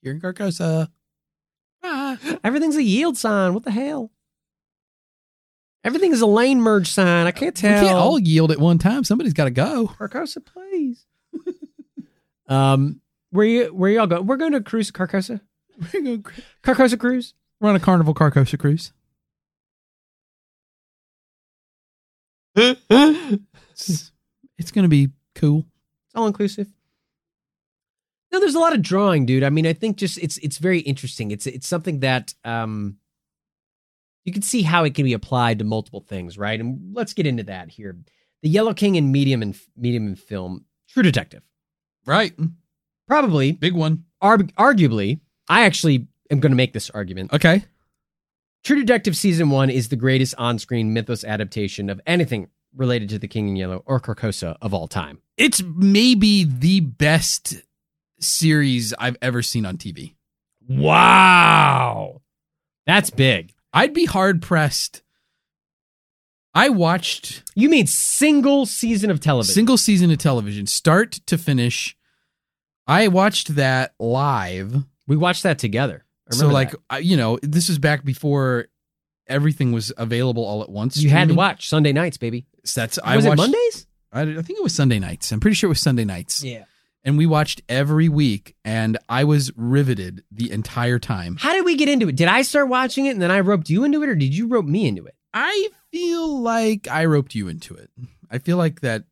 You're in Carcosa. Ah. Everything's a yield sign. What the hell? Everything is a lane merge sign. I can't We tell. can't all yield at one time. Somebody's got to go. Carcosa, please. um, where you where y'all go? We're going to cruise Carcosa. We're going Carcosa cruise. We're on a Carnival Carcosa cruise. It's, it's going to be cool. It's all inclusive. No, there's a lot of drawing, dude. I mean, I think just it's it's very interesting. It's it's something that um you can see how it can be applied to multiple things, right? And let's get into that here. The Yellow King in medium and medium and film, True Detective. Right. Probably, Big one. arg- arguably, I actually am going to make this argument. Okay. True Detective season one is the greatest on-screen mythos adaptation of anything related to the King in Yellow or Carcosa of all time. It's maybe the best series I've ever seen on TV. Wow, that's big. I'd be hard pressed. I watched You mean single season of television? single season of television, start to finish. I watched that live. we watched that together. I So, remember like, that. I, you know, this is back before everything was available all at once. you had to watch Sunday nights, baby. That's I was watched. it Mondays? I, I think it was Sunday nights. I'm pretty sure it was Sunday nights. Yeah. and we watched every week, and I was riveted the entire time. How did we get into it? Did I start watching it and then I roped you into it, or did you rope me into it? I feel like I roped you into it. I feel like that.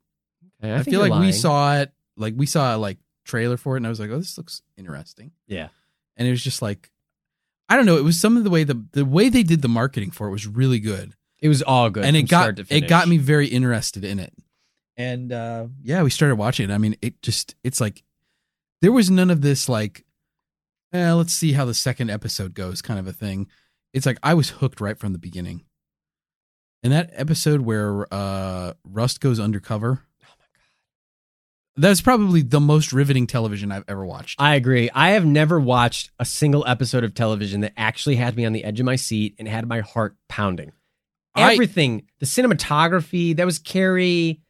Okay, I, think feel like we saw it. Like we saw like trailer for it, and I was like, "Oh, this looks interesting." Yeah. and it was just like, I don't know. It was some of the way the the way they did the marketing for it was really good. It was all good, and it got it got me very interested in it. And uh yeah, we started watching it. I mean, it just it's like there was none of this like, eh, let's see how the second episode goes kind of a thing. It's like I was hooked right from the beginning. And that episode where uh Rust goes undercover. That's probably the most riveting television I've ever watched. I agree. I have never watched a single episode of television that actually had me on the edge of my seat and had my heart pounding. I- Everything, the cinematography, that was Cary,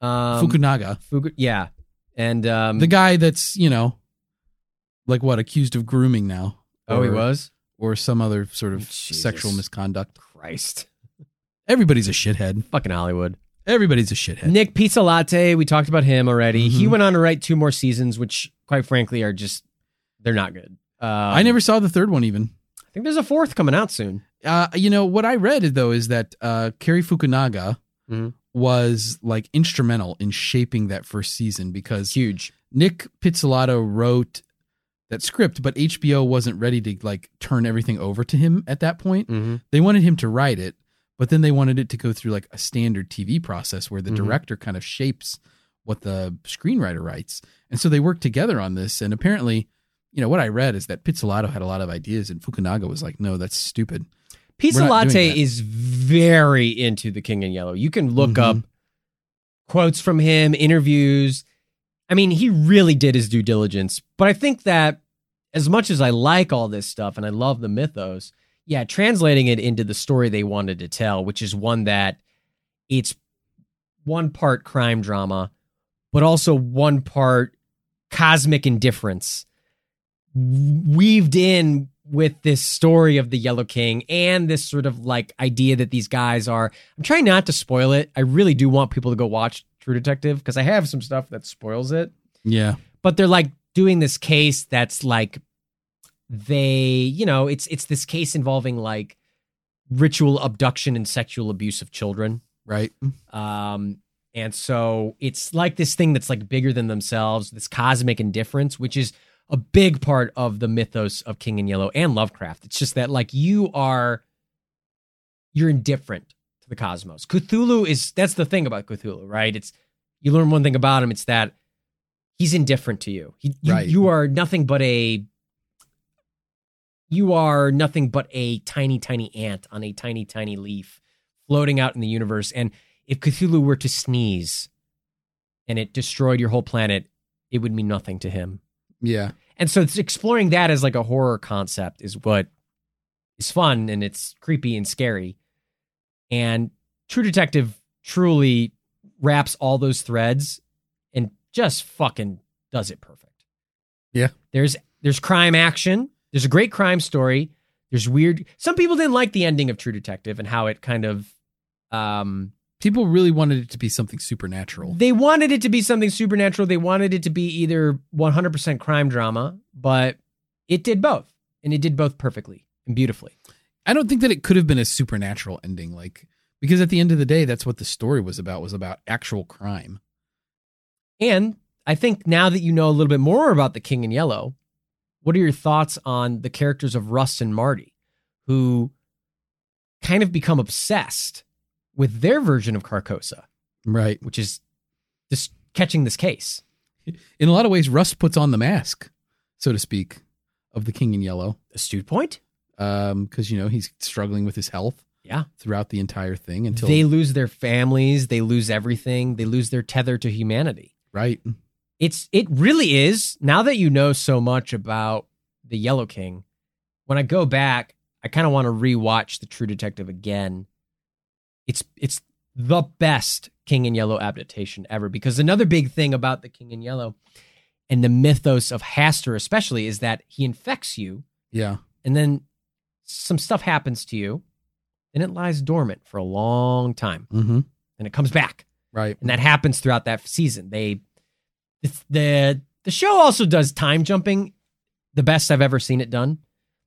um, Fukunaga. Fuku- yeah, and um, the guy that's, you know, like what, accused of grooming now. oh, he was or some other sort of Jesus. sexual misconduct. Christ, Everybody's a shithead. fucking Hollywood. Everybody's a shithead. Nic Pizzolatto, we talked about him already. He Mhm. went on to write two more seasons, which, quite frankly, are just they're not good. Um, I never saw the third one even. I think there's a fourth coming out soon. Uh, you know what I read though is that uh, Cary Fukunaga Mhm. was like instrumental in shaping that first season because Huge. Nic Pizzolatto wrote that script, but HBO wasn't ready to like turn everything over to him at that point. Mm-hmm. They wanted him to write it, but then they wanted it to go through like a standard TV process where the Mhm. director kind of shapes what the screenwriter writes. And so they worked together on this. And apparently, you know, what I read is that Pizzolatto had a lot of ideas and Fukunaga was like, no, that's stupid. Pizza We're not doing Latte that. is very into the King in Yellow. You can look Mhm. up quotes from him, interviews. I mean, he really did his due diligence. But I think that as much as I like all this stuff and I love the mythos, yeah, translating it into the story they wanted to tell, which is one that it's one part crime drama, but also one part cosmic indifference weaved in with this story of the Yellow King and this sort of like idea that these guys are. I'm trying not to spoil it. I really do want people to go watch True Detective because I have some stuff that spoils it. Yeah. But they're like doing this case that's like they, you know, it's it's this case involving like ritual abduction and sexual abuse of children. Right. Um, and so it's like this thing that's like bigger than themselves, this cosmic indifference, which is a big part of the mythos of King in Yellow and Lovecraft. It's just that like you are you're indifferent to the cosmos. Cthulhu is that's the thing about Cthulhu, right? It's you learn one thing about him, it's that he's indifferent to you. He, you, Right. you are nothing but a you are nothing but a tiny, tiny ant on a tiny, tiny leaf floating out in the universe. And if Cthulhu were to sneeze and it destroyed your whole planet, it would mean nothing to him. Yeah. And so it's exploring that as like a horror concept is what is fun and it's creepy and scary. And True Detective truly wraps all those threads and just fucking does it perfect. Yeah. There's there's crime action. There's a great crime story. There's weird some people didn't like the ending of True Detective and how it kind of um People really wanted it to be something supernatural. they wanted it to be something supernatural. They wanted it to be either 100% crime drama, but it did both. And it did both perfectly and beautifully. I don't think that it could have been a supernatural ending, like because at the end of the day, that's what the story was about. Was about actual crime. And I think now that you know a little bit more about the King in Yellow, what are your thoughts on the characters of Rust and Marty, who kind of become obsessed with their version of Carcosa, Right. which is just catching this case? In a lot of ways, Rust puts on the mask, so to speak, of the King in Yellow, Astute point? Um, because you know he's struggling with his health Yeah. throughout the entire thing until They lose their families, they lose everything, they lose their tether to humanity. right. It's it really is now that you know so much about the yellow king when i go back i kind of want to rewatch the true detective again it's it's the best king in yellow adaptation ever because another big thing about the king in yellow and the mythos of Hastur especially is that he infects you Yeah. and then some stuff happens to you and it lies dormant for a long time Mm-hmm. and it comes back Right. and that happens throughout that season. They, it's the the show also does time jumping the best I've ever seen it done.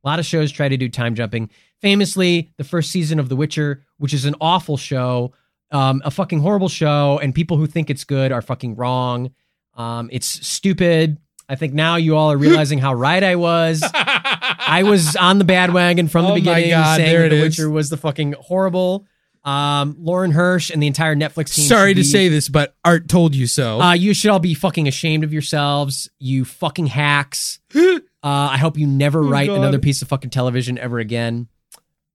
A lot of shows try to do time jumping. Famously, the first season of The Witcher, which is an awful show, um, a fucking horrible show, and people who think it's good are fucking wrong. Um, it's stupid. I think now you all are realizing how right I was. I was on the bad wagon from the Oh beginning, God, saying The is. Witcher was the fucking horrible. Um, Lauren Hissrich and the entire Netflix team. Sorry to be- say this, but Art told you so. uh, you should all be fucking ashamed of yourselves, you fucking hacks. uh, I hope you never write God. another piece of fucking television ever again.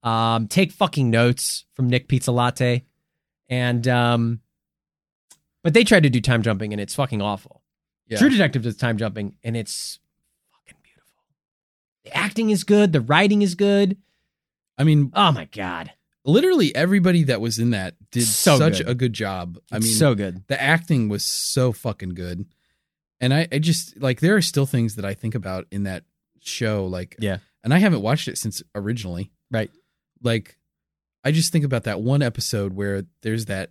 Um, take fucking notes from Nic Pizzolatto, and um, but they tried to do time jumping and it's fucking awful. Yeah. True Detective does time jumping and it's fucking beautiful. The acting is good, the writing is good. I mean, Oh my god, literally everybody that was in that did So such good. a good job. I It's mean, so good. the acting was so fucking good. And I, I just like there are still things that I think about in that show, like Yeah. and I haven't watched it since originally. Right. Like I just think about that one episode where there's that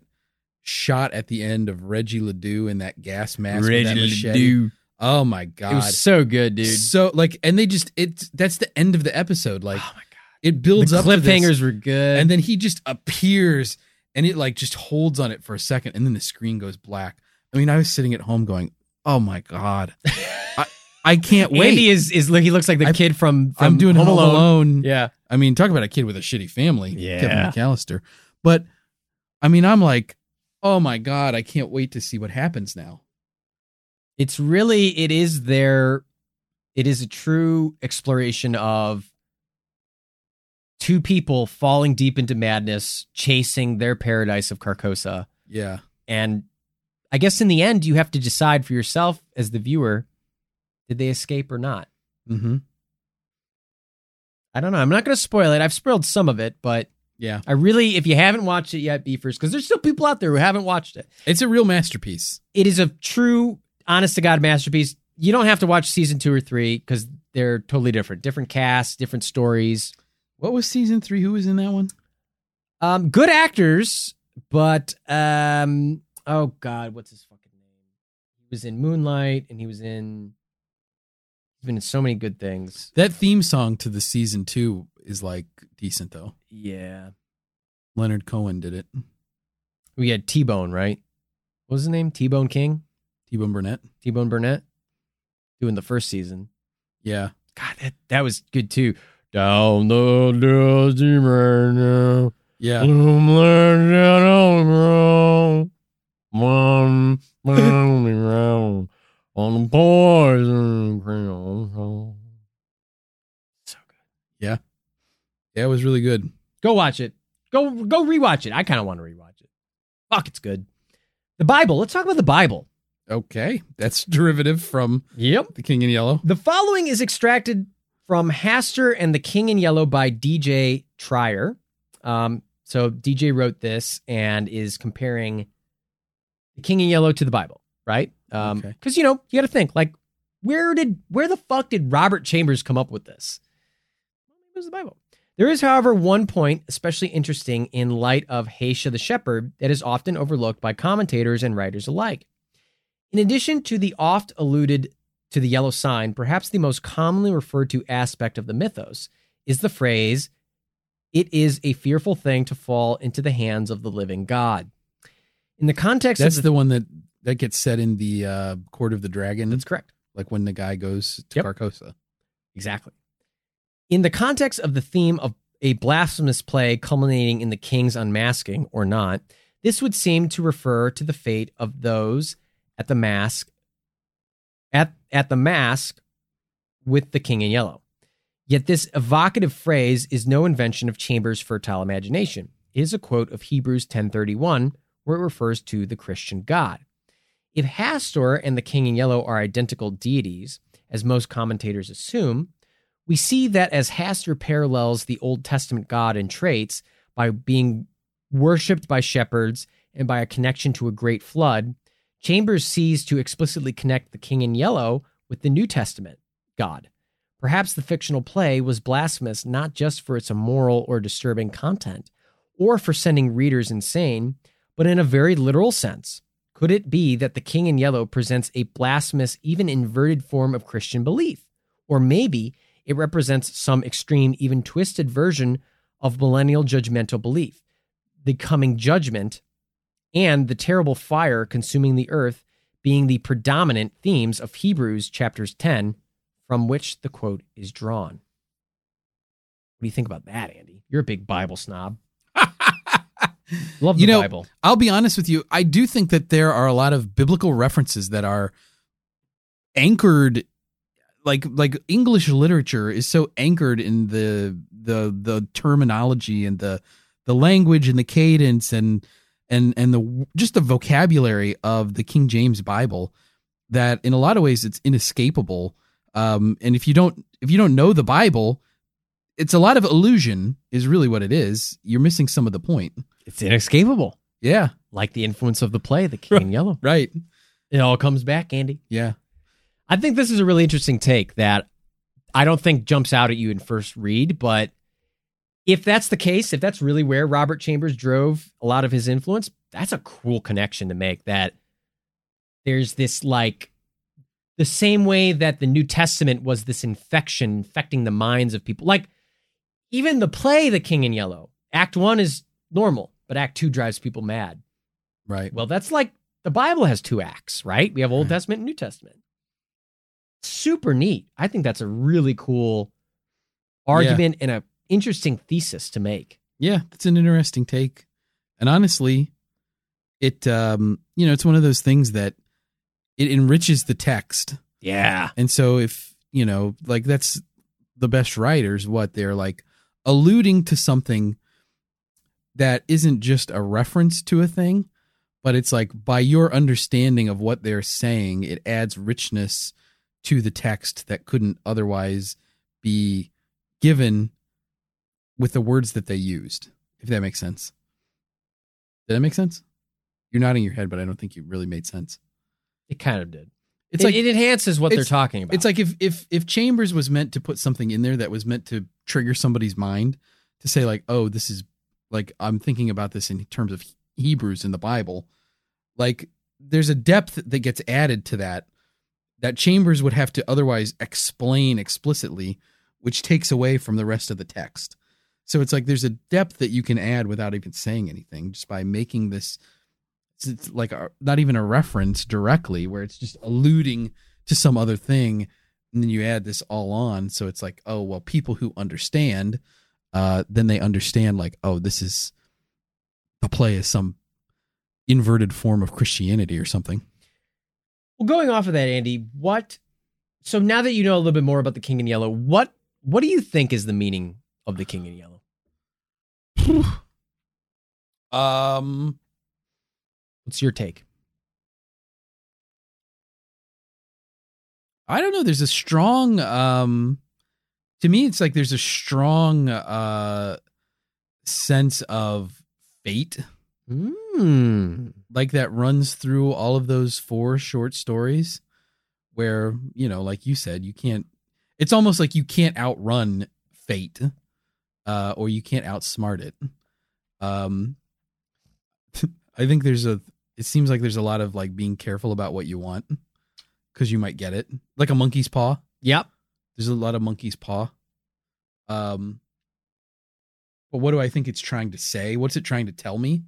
shot at the end of Reggie Ledoux in that gas mask. that machete. Oh my god. It was so good, dude. So like and they just it that's the end of the episode. Like oh it builds the up cliffhangers were good. and then he just appears and it like just holds on it for a second and then the screen goes black. I mean, I was sitting at home going, "Oh my god. I I can't wait." Andy is is he looks like the I- kid from, from I'm doing Home, Home Alone. Yeah, I mean, talk about a kid with a shitty family, Yeah. Kevin McAllister. But I mean, I'm like, "Oh my god, I can't wait to see what happens now." it's really it is their it is a true exploration of two people falling deep into madness, chasing their paradise of Carcosa, Yeah. and I guess in the end you have to decide for yourself as the viewer, did they escape or not? Mm hmm. I don't know. I'm not going to spoil it. I've spoiled some of it, but Yeah. I really, if you haven't watched it yet, Beefers, because there's still people out there who haven't watched it. It's a real masterpiece. It is a true, honest to God masterpiece. You don't have to watch season two or three because they're totally different. Different casts, different stories. What was season 3? Who was in that one? Um, good actors, but um, oh God, what's his fucking name? He was in Moonlight, and he was in. He's been in so many good things. That theme song to the season 2 is like decent though. Yeah, Leonard Cohen did it. we had T Bone, right? What was his name? T Bone King, T-Bone Burnett. T Bone Burnett, doing the first season. Yeah. God, that that was good too. Down the dusty road now. Yeah. Bloom lay down on the. One lonely round on the poison crown. So good. Yeah. Yeah, it was really good. Go watch it. Go go rewatch it. I kind of want to rewatch it. Fuck, it's good. The Bible. Let's talk about the Bible. Okay. That's derivative from Yep. The King in Yellow. The following is extracted from Hastur and the King in Yellow by DJ Tyrer. Um, so DJ wrote this and is comparing the King in Yellow to the Bible, right? Um, Okay. because you know you got to think like, where did where the fuck did Robert Chambers come up with this? It was the Bible. There is, however, one point especially interesting in light of Haïta the shepherd that is often overlooked by commentators and writers alike. In addition to the oft alluded to the yellow sign, perhaps the most commonly referred to aspect of the mythos is the phrase, It is a fearful thing to fall into the hands of the living God. In the context That's of the one that that gets said in the uh, Court of the Dragon. That's correct. like when the guy goes to Yep. Carcosa. Exactly. In the context of the theme of a blasphemous play culminating in the king's unmasking or not, this would seem to refer to the fate of those at the mask at at the mask with the king in yellow. Yet this evocative phrase is no invention of Chambers' fertile imagination. It is a quote of Hebrews 10:31 where it refers to the Christian God. If Hastur and the king in yellow are identical deities, as most commentators assume, we see that as Hastur parallels the Old Testament God in traits by being worshipped by shepherds and by a connection to a great flood, Chambers sees to explicitly connect the king in yellow with the New Testament God. Perhaps the fictional play was blasphemous not just for its immoral or disturbing content, or for sending readers insane, but in a very literal sense. Could it be that the king in yellow presents a blasphemous, even inverted form of Christian belief? Or maybe it represents some extreme, even twisted version of millennial judgmental belief. The coming judgment and the terrible fire consuming the earth being the predominant themes of Hebrews chapters 10, from which the quote is drawn. What do you think about that, Andy? You're a big Bible snob. Love the You know, Bible. I'll be honest with you. I do think that there are a lot of biblical references that are anchored like like English literature is so anchored in the the the terminology and the the language and the cadence and and and the just the vocabulary of the King James Bible that in a lot of ways it's inescapable. Um, and if you don't if you don't know the Bible, it's a lot of illusion is really what it is. You're missing some of the point. It's inescapable. Yeah, Like the influence of the play, The King in Yellow. right. It all comes back, Andy. Yeah. I think this is a really interesting take that I don't think jumps out at you in first read, but if that's the case, if that's really where Robert Chambers drove a lot of his influence, that's a cool connection to make that there's this like the same way that the New Testament was this infection infecting the minds of people. Like even the play The King in Yellow, Act 1 is normal, but Act 2 drives people mad. Right. Well, that's like the Bible has two acts, right? We have Old Right. Testament and New Testament. Super neat. I think that's a really cool argument and a interesting thesis to make. Yeah, that's an interesting take. And honestly, it um, you know, it's one of those things that it enriches the text. Yeah. And so if, you know, like that's the best writers what they're like alluding to something that isn't just a reference to a thing, but it's like by your understanding of what they're saying, it adds richness to the text that couldn't otherwise be given with the words that they used, if that makes sense. Did that make sense? You're nodding your head, but I don't think it really made sense. It kind of did. It's it, like it enhances what they're talking about. it's like if if if Chambers was meant to put something in there that was meant to trigger somebody's mind to say like, oh, this is like I'm thinking about this in terms of Hebrews in the Bible. Like there's a depth that gets added to that that Chambers would have to otherwise explain explicitly, which takes away from the rest of the text. So it's like there's a depth that you can add without even saying anything, just by making this it's- like a, not even a reference directly, where it's just alluding to some other thing, and then you add this all on. So it's like, oh well, people who understand, uh, then they understand like, oh, this is the play is some inverted form of Christianity or something. well, going off of that, Andy, what so now that you know a little bit more about the King in Yellow, what what do you think is the meaning of the King in Yellow? Um, What's your take? I don't know. There's a strong um to me it's like there's a strong uh sense of fate Mm. like that runs through all of those four short stories where, you know, like you said, you can't it's almost like you can't outrun fate uh or you can't outsmart it. Um I think there's a it seems like there's a lot of like being careful about what you want cuz you might get it. Like a monkey's paw. Yep. There's a lot of monkey's paw. Um, but what do I think it's trying to say? What's it trying to tell me?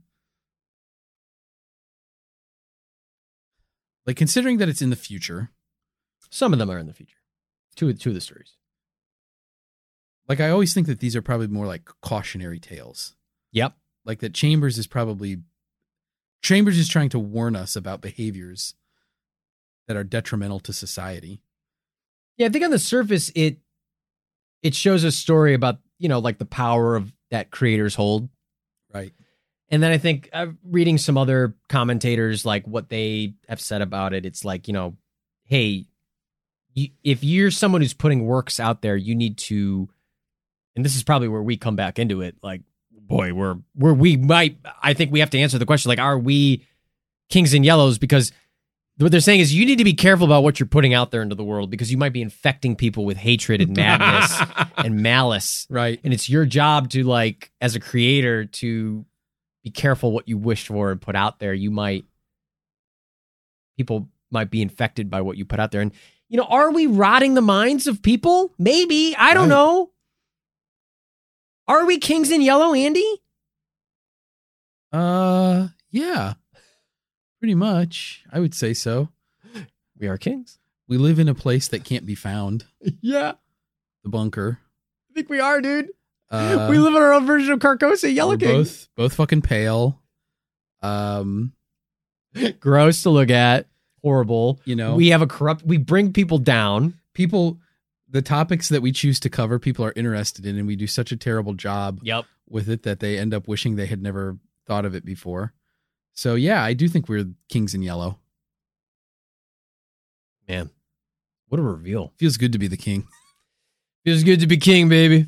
Like considering that it's in the future, Some of them are in the future. Two of two of the stories. Like I always think that these are probably more like cautionary tales. Yep. Like that Chambers is probably Chambers is trying to warn us about behaviors that are detrimental to society. Yeah, I think on the surface it it shows a story about, you know, like the power of that creators hold. Right. And then I think uh, reading some other commentators, like what they have said about it, it's like, you know, hey, you, if you're someone who's putting works out there, you need to, and this is probably where we come back into it. Like, boy, we're, where we might, I think we have to answer the question, like, are we kings and yellows? Because what they're saying is you need to be careful about what you're putting out there into the world because you might be infecting people with hatred and madness and malice Right. and it's your job to like as a creator to be careful what you wish for and put out there you might people might be infected by what you put out there. And you know, are we rotting the minds of people? Maybe. I don't Right. know. Are we kings in yellow, Andy? Uh, yeah, pretty much. I would say so. We are kings. We live in a place that can't be found. Yeah, The bunker. I think we are, dude. Uh, we live in our own version of Carcosa, Yellow King. both both fucking pale. Um, Gross to look at. Horrible. you know, We have a corrupt. We bring people down. people. The topics that we choose to cover, people are interested in, and we do such a terrible job Yep. with it that they end up wishing they had never thought of it before. So yeah, I do think we're kings in yellow. Man, what a reveal. Feels good to be the king. Feels good to be king, baby.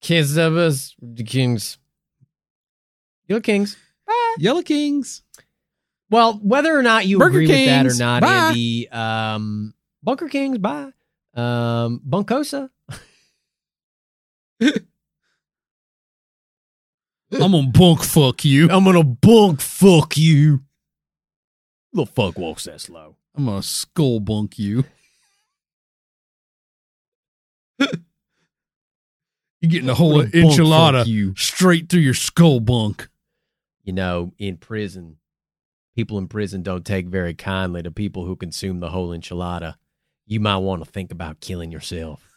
Can't stop us. The kings. You're kings. Yellow kings. Well, whether or not you Burger agree with that or not, bye. Andy, um, Bunker Kings, bye. Um, Bunkosa. I'm gonna bunk fuck you. I'm gonna bunk fuck you. The fuck walks that slow. I'm gonna skull bunk you. You're getting a whole I'm gonna bunk enchilada you. straight through your skull bunk. You know, in prison, people in prison don't take very kindly to people who consume the whole enchilada. You might want to think about killing yourself.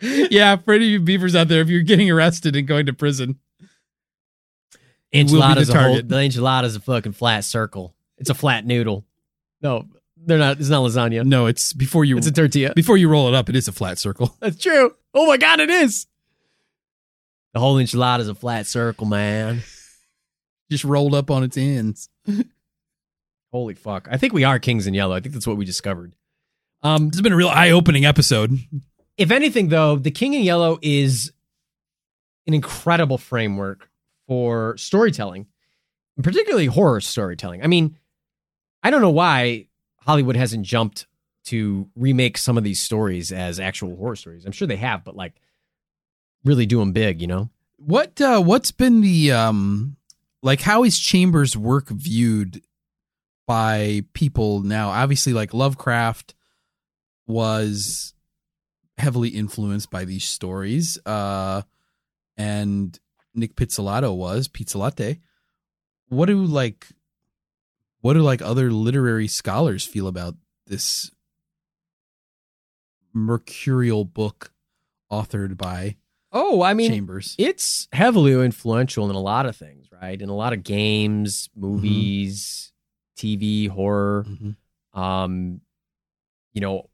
yeah, for any of you beavers out there, if you're getting arrested and going to prison, be the Enchilada's a whole, the enchilada's a fucking flat circle. It's a flat noodle. No, they're not. It's not lasagna. no, it's before you It's a tortilla. before you roll it up, it is a flat circle. That's true. Oh my god, it is. The whole enchilada is a flat circle, man. Just rolled up on its ends. Holy fuck! I think we are kings in yellow. I think that's what we discovered. Um, This has been a real eye-opening episode. if anything, though, the King in Yellow is an incredible framework for storytelling, particularly horror storytelling. I mean, I don't know why Hollywood hasn't jumped to remake some of these stories as actual horror stories. I'm sure they have, but like really do them big, you know? What uh what's been the um like how is Chambers' work viewed by people now? Obviously like Lovecraft was heavily influenced by these stories. Uh and Nic Pizzolatto was Pizzolate. What do like what do like other literary scholars feel about this mercurial book authored by Oh, I mean, Chambers? it's heavily influential in a lot of things, right? In a lot of games, movies, TV, horror. Mhm. Um, you know,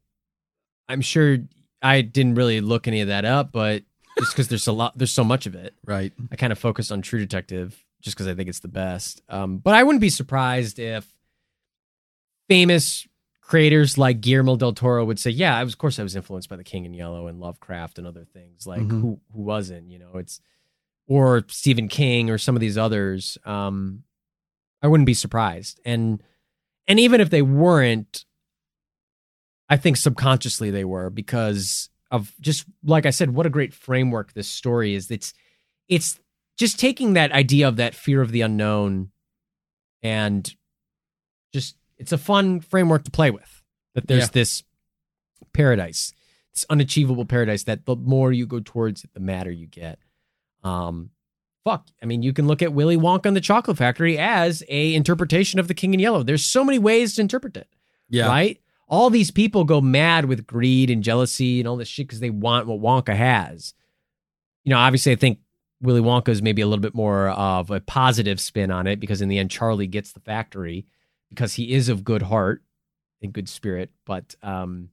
I'm sure I didn't really look any of that up, but just because there's a lot, there's so much of it, Right. I kind of focused on True Detective just because I think it's the best. Um, but I wouldn't be surprised if famous creators like Guillermo del Toro would say, "Yeah, I was, of course, I was influenced by The King in Yellow and Lovecraft and other things." Like Mhm. who who wasn't? You know, it's or Stephen King or some of these others. Um, I wouldn't be surprised, and and even if they weren't, I think subconsciously they were because of just like I said, what a great framework this story is. It's it's just taking that idea of that fear of the unknown and just it's a fun framework to play with. That there's Yeah. this paradise, this unachievable paradise that the more you go towards it, the madder you get. Um fuck. I mean, you can look at Willy Wonka and the Chocolate Factory as a interpretation of the King in Yellow. There's so many ways to interpret it Yeah. right? All these people go mad with greed and jealousy and all this shit because they want what Wonka has. You know, obviously, I think Willy Wonka is maybe a little bit more of a positive spin on it because in the end, Charlie gets the factory because he is of good heart and good spirit. But um,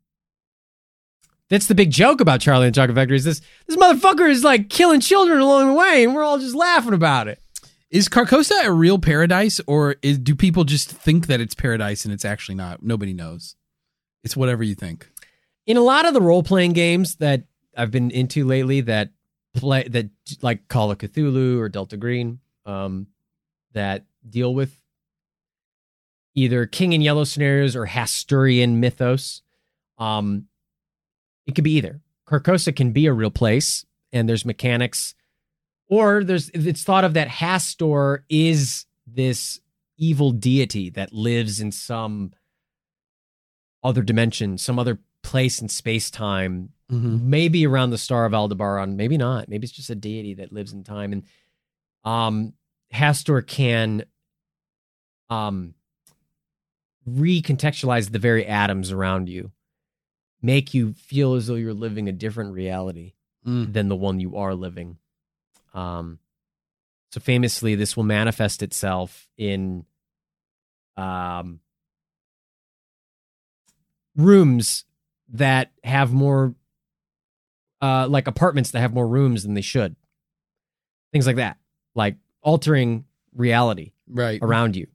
that's the big joke about Charlie and the Chocolate Factory is this this motherfucker is like killing children along the way, and we're all just laughing about it. Is Carcosa a real paradise, or is, do people just think that it's paradise and it's actually not? Nobody knows. It's whatever you think. in a lot of the role playing games that I've been into lately that play that like Call of Cthulhu or Delta Green um that deal with either king and yellow scenarios or Hasturian mythos um it could be either Carcosa can be a real place and there's mechanics or there's it's thought of that Hastur is this evil deity that lives in some other dimension, some other place in space time, Mm-hmm. maybe around the star of Aldebaran, maybe not. Maybe it's just a deity that lives in time. And um Hastur can um recontextualize the very atoms around you, make you feel as though you're living a different reality Mm. than the one you are living. Um, so famously, this will manifest itself in um, rooms that have more, uh, like apartments that have more rooms than they should. Things like that, like altering reality Right. around you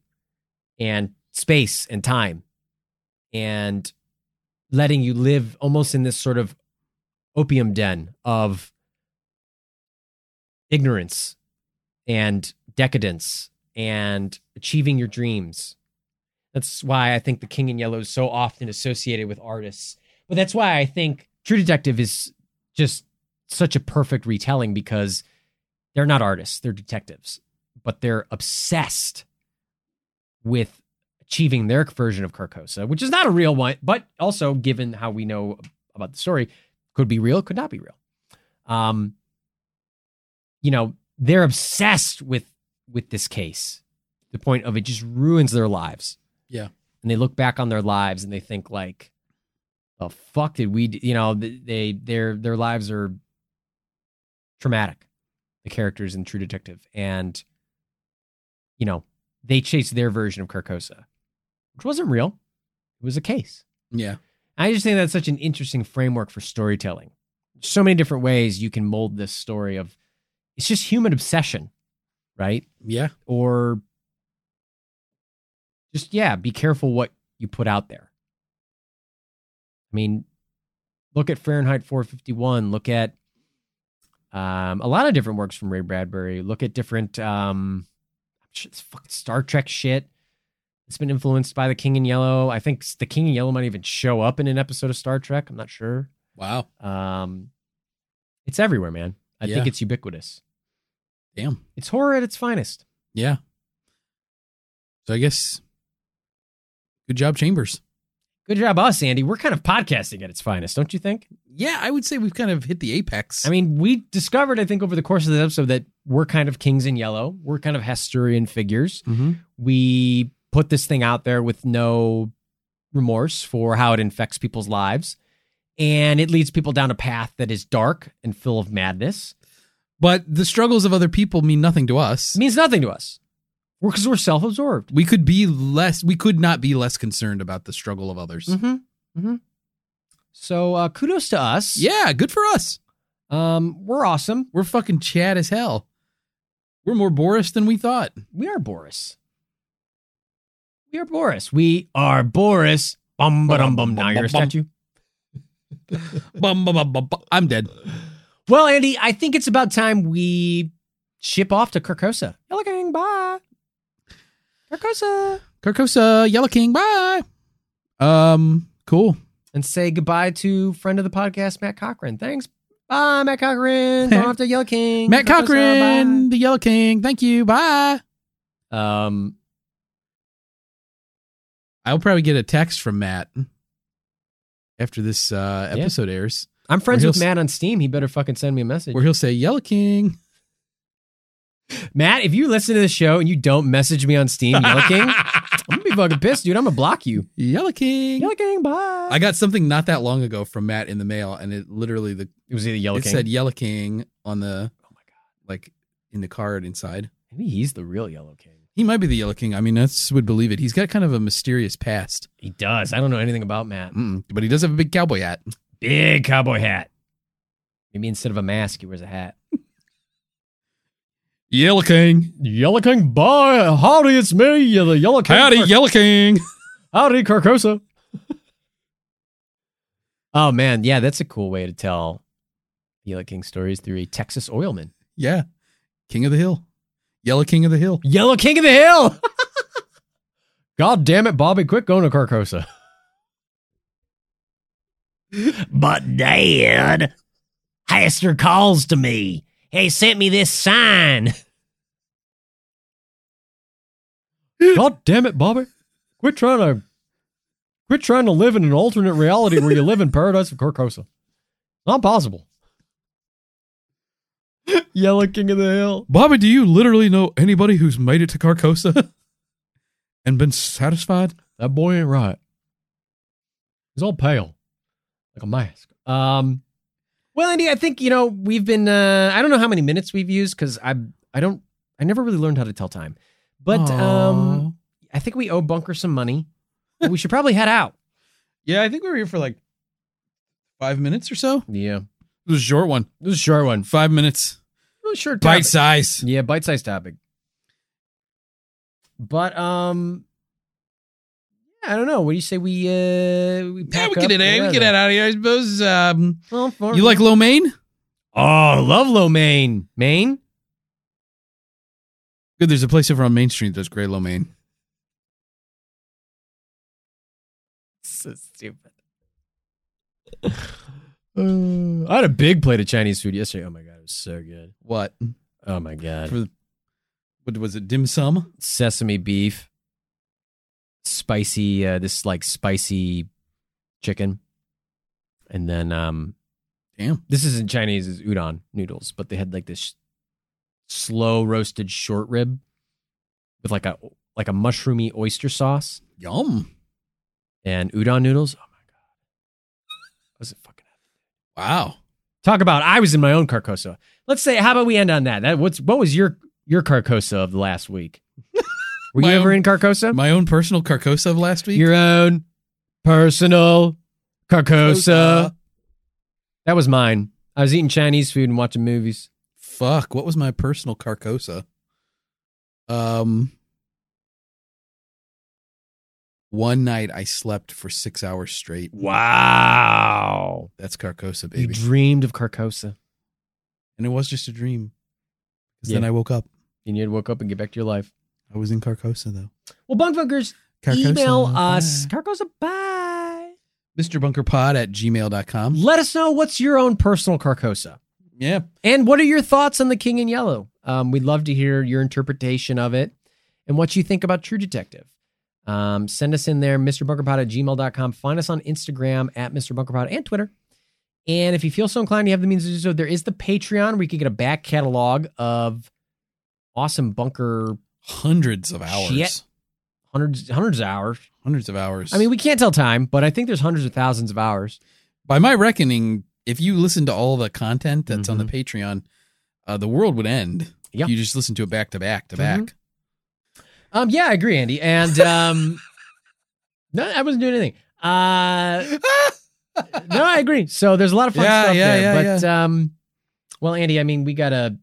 and space and time and letting you live almost in this sort of opium den of ignorance and decadence and achieving your dreams. That's why I think The King in Yellow is so often associated with artists. But that's why I think True Detective is just such a perfect retelling because they're not artists, they're detectives, but they're obsessed with achieving their version of Carcosa, which is not a real one, but also given how we know about the story, could be real, could not be real. Um, you know, they're obsessed with with this case, the point of it just ruins their lives. Yeah. and they look back on their lives and they think like, "The fuck did we?" Do? You know, they their their lives are traumatic. The characters in True Detective, and you know, they chase their version of Carcosa, which wasn't real. It was a case. Yeah. I just think that's such an interesting framework for storytelling. So many different ways you can mold this story of it's just human obsession, right? Yeah. Or just yeah, be careful what you put out there. I mean, look at Fahrenheit 451, look at um, a lot of different works from Ray Bradbury, look at different um Star Trek shit. It's been influenced by The King in Yellow. I think The King in Yellow might even show up in an episode of Star Trek. I'm not sure. Wow. Um, it's everywhere, man. I Yeah. think it's ubiquitous. Damn. It's horror at its finest. Yeah. So I guess good job, Chambers. Good job, us, Andy. We're kind of podcasting at its finest, don't you think? Yeah, I would say we've kind of hit the apex. I mean, we discovered, I think, over the course of this episode that we're kind of kings in yellow. We're kind of Hasturian figures. mm-hmm. We put this thing out there with no remorse for how it infects people's lives. And it leads people down a path that is dark and full of madness. but the struggles of other people mean nothing to us. It means nothing to us. We're because we're self absorbed. We could be less. We could not be less concerned about the struggle of others. Mm-hmm. Mm-hmm. So uh, kudos to us. Yeah, good for us. Um, we're awesome. We're fucking Chad as hell. We're more Boris than we thought. We are Boris. We are Boris. We are Boris. Bum ba dum bum. Now you're a statue. Bum, bum, bum, bum. I'm dead. Well, Andy, I think it's about time we ship off to Carcosa. Yellow King, bye. Carcosa. Carcosa, Yellow King, bye. Um, cool. And say goodbye to friend of the podcast, Matt Cochran. Thanks. Bye, Matt Cochran. Going off to Yellow King. Matt Carcosa, Cochran, the Yellow King. Thank you. Bye. bye. Um, I'll probably get a text from Matt after this uh, Yeah. episode airs, I'm friends with Matt on Steam. He better fucking send me a message. where he'll say Yellow King. Matt, if you listen to the show and you don't message me on Steam, Yellow King, I'm gonna be fucking pissed, dude. I'm gonna block you. Yellow King. Yellow King, bye. I got something not that long ago from Matt in the mail, and it literally the it was either Yellow it King. said Yellow King on the oh my god, like in the card inside. maybe he's the real Yellow King. He might be the Yellow King. I mean, that's would believe it. He's got kind of a mysterious past, He does. I don't know anything about Matt. Mm, but he does have a big cowboy hat. Big cowboy hat. Maybe instead of a mask, he wears a hat. Yellow King. Yellow King, bye. Howdy, it's me, the Yellow King. Howdy, Yellow King. Howdy, Carcosa. oh man, yeah, that's a cool way to tell Yellow King stories through a Texas oilman. Yeah, King of the Hill. Yellow King of the Hill. Yellow King of the Hill. God damn it, Bobby, quit going to Carcosa. but Dad, Hastur calls to me. He sent me this sign. God damn it, Bobby. Quit trying to quit trying to live in an alternate reality where you live in paradise of Carcosa. Not possible. Yellow King of the Hill. Bobby, do you literally know anybody who's made it to Carcosa and been satisfied? That boy ain't right. He's all pale, like a mask. Um, well, Andy, I think you know we've been. Uh, I don't know how many minutes we've used because I I don't I never really learned how to tell time, but um, I think we owe Bunker some money. we should probably head out. yeah, I think we were here for like five minutes or so. Yeah, It was a short one. this is a short one. Five minutes. It was a short Bite size. Yeah, bite size topic. But um, yeah, I don't know. What do you say we uh we Yeah, we up? get it. eh? We get it out of here. I suppose. Um, Well, for- you like lo mein? Oh, I love lo mein. Maine? Good. There's a place over on Main Street that does great lo mein. So stupid. Uh, I had a big plate of Chinese food yesterday. Oh my god, it was so good. What? Oh my god. For what was it? Dim sum? Sesame beef, spicy uh this like spicy chicken. And then um Damn. this isn't Chinese, it's udon noodles, but they had like this slow roasted short rib with like a like a mushroomy oyster sauce Yum. and udon noodles. Oh my god. Was it Wow. Talk about I was in my own Carcosa. Let's say how about we end on that? That what's what was your your Carcosa of the last week? Were you ever own- in Carcosa? My own personal Carcosa of last week. Your own personal Carcosa. That was mine. I was eating Chinese food and watching movies. Fuck. What was my personal Carcosa? Um. One night I slept for six hours straight. Wow. That's Carcosa, baby. You dreamed of Carcosa. and it was just a dream. 'Cause Yeah. then I woke up. And you'd woke up and get back to your life. I was in Carcosa though. Well, Bunk Bunkers, Carcosa, email us. bye. Carcosa, bye. Mr. Bunkerpod at gmail.com. Let us know what's your own personal Carcosa. Yeah. And what are your thoughts on The King in Yellow? Um, we'd love to hear your interpretation of it and what you think about True Detective. Um, send us in there, MrBunkerPod at gmail.com. Find us on Instagram at MrBunkerPod and Twitter. And if you feel so inclined, you have the means to do so. There is the Patreon where you can get a back catalog of awesome bunker Hundreds of hours. Shit. hundreds hundreds of hours. Hundreds of hours. I mean, we can't tell time, but I think there's hundreds of thousands of hours. by my reckoning, if you listen to all the content that's on the Mhm. Patreon, uh, the world would end. Yeah. You just listen to it back to back to Mhm. back. Um, yeah, I agree, Andy. And um, no, I wasn't doing anything. Uh, no, I agree. So there's a lot of fun Yeah, stuff yeah, there. yeah, but um, well, Andy, I mean, we gotta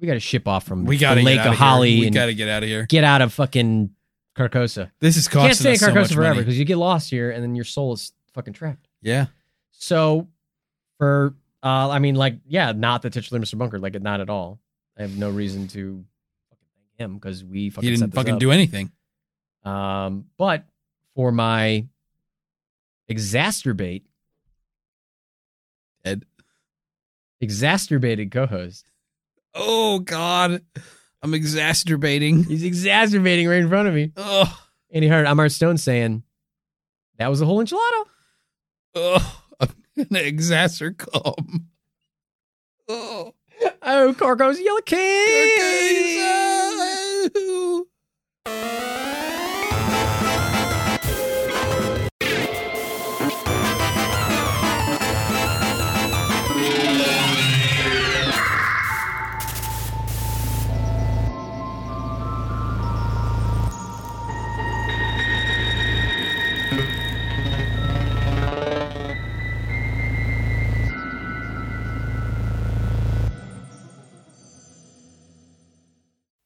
we gotta ship off from We the got to Lake of Hali Here. We got to get out of here. get out of fucking Carcosa. This is You can't stay in us so Carcosa much forever because you get lost here and then your soul is fucking trapped. Yeah. So for uh, I mean, like, yeah, not the titular Mr. Bunker, like, not at all. I have no reason to him because we fucking He didn't fucking up. do anything. Um, but for my exacerbate, Ed. exacerbated co-host, Oh, God. I'm exacerbating. he's exacerbating right in front of me. Oh, Andy Hart, I'm Art Stone saying that was a whole enchilada. oh. I'm to exacerbate. Oh. Oh, Carco's Yellow King.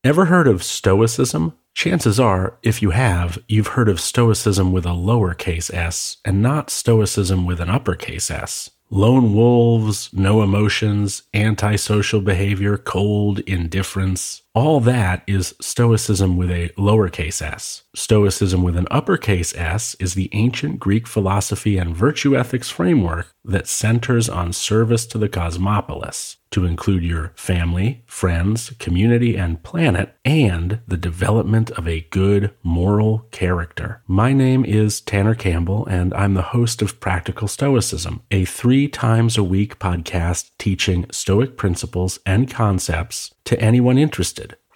Ever heard of Stoicism? Chances are, if you have, you've heard of Stoicism with a lowercase s and not Stoicism with an uppercase s. Lone wolves, no emotions, antisocial behavior, cold indifference. All that is Stoicism with a lowercase s. Stoicism with an uppercase s is the ancient Greek philosophy and virtue ethics framework that centers on service to the cosmopolis, to include your family, friends, community, and planet, and the development of a good moral character. My name is Tanner Campbell, and I'm the host of Practical Stoicism, a three times a week podcast teaching Stoic principles and concepts to anyone interested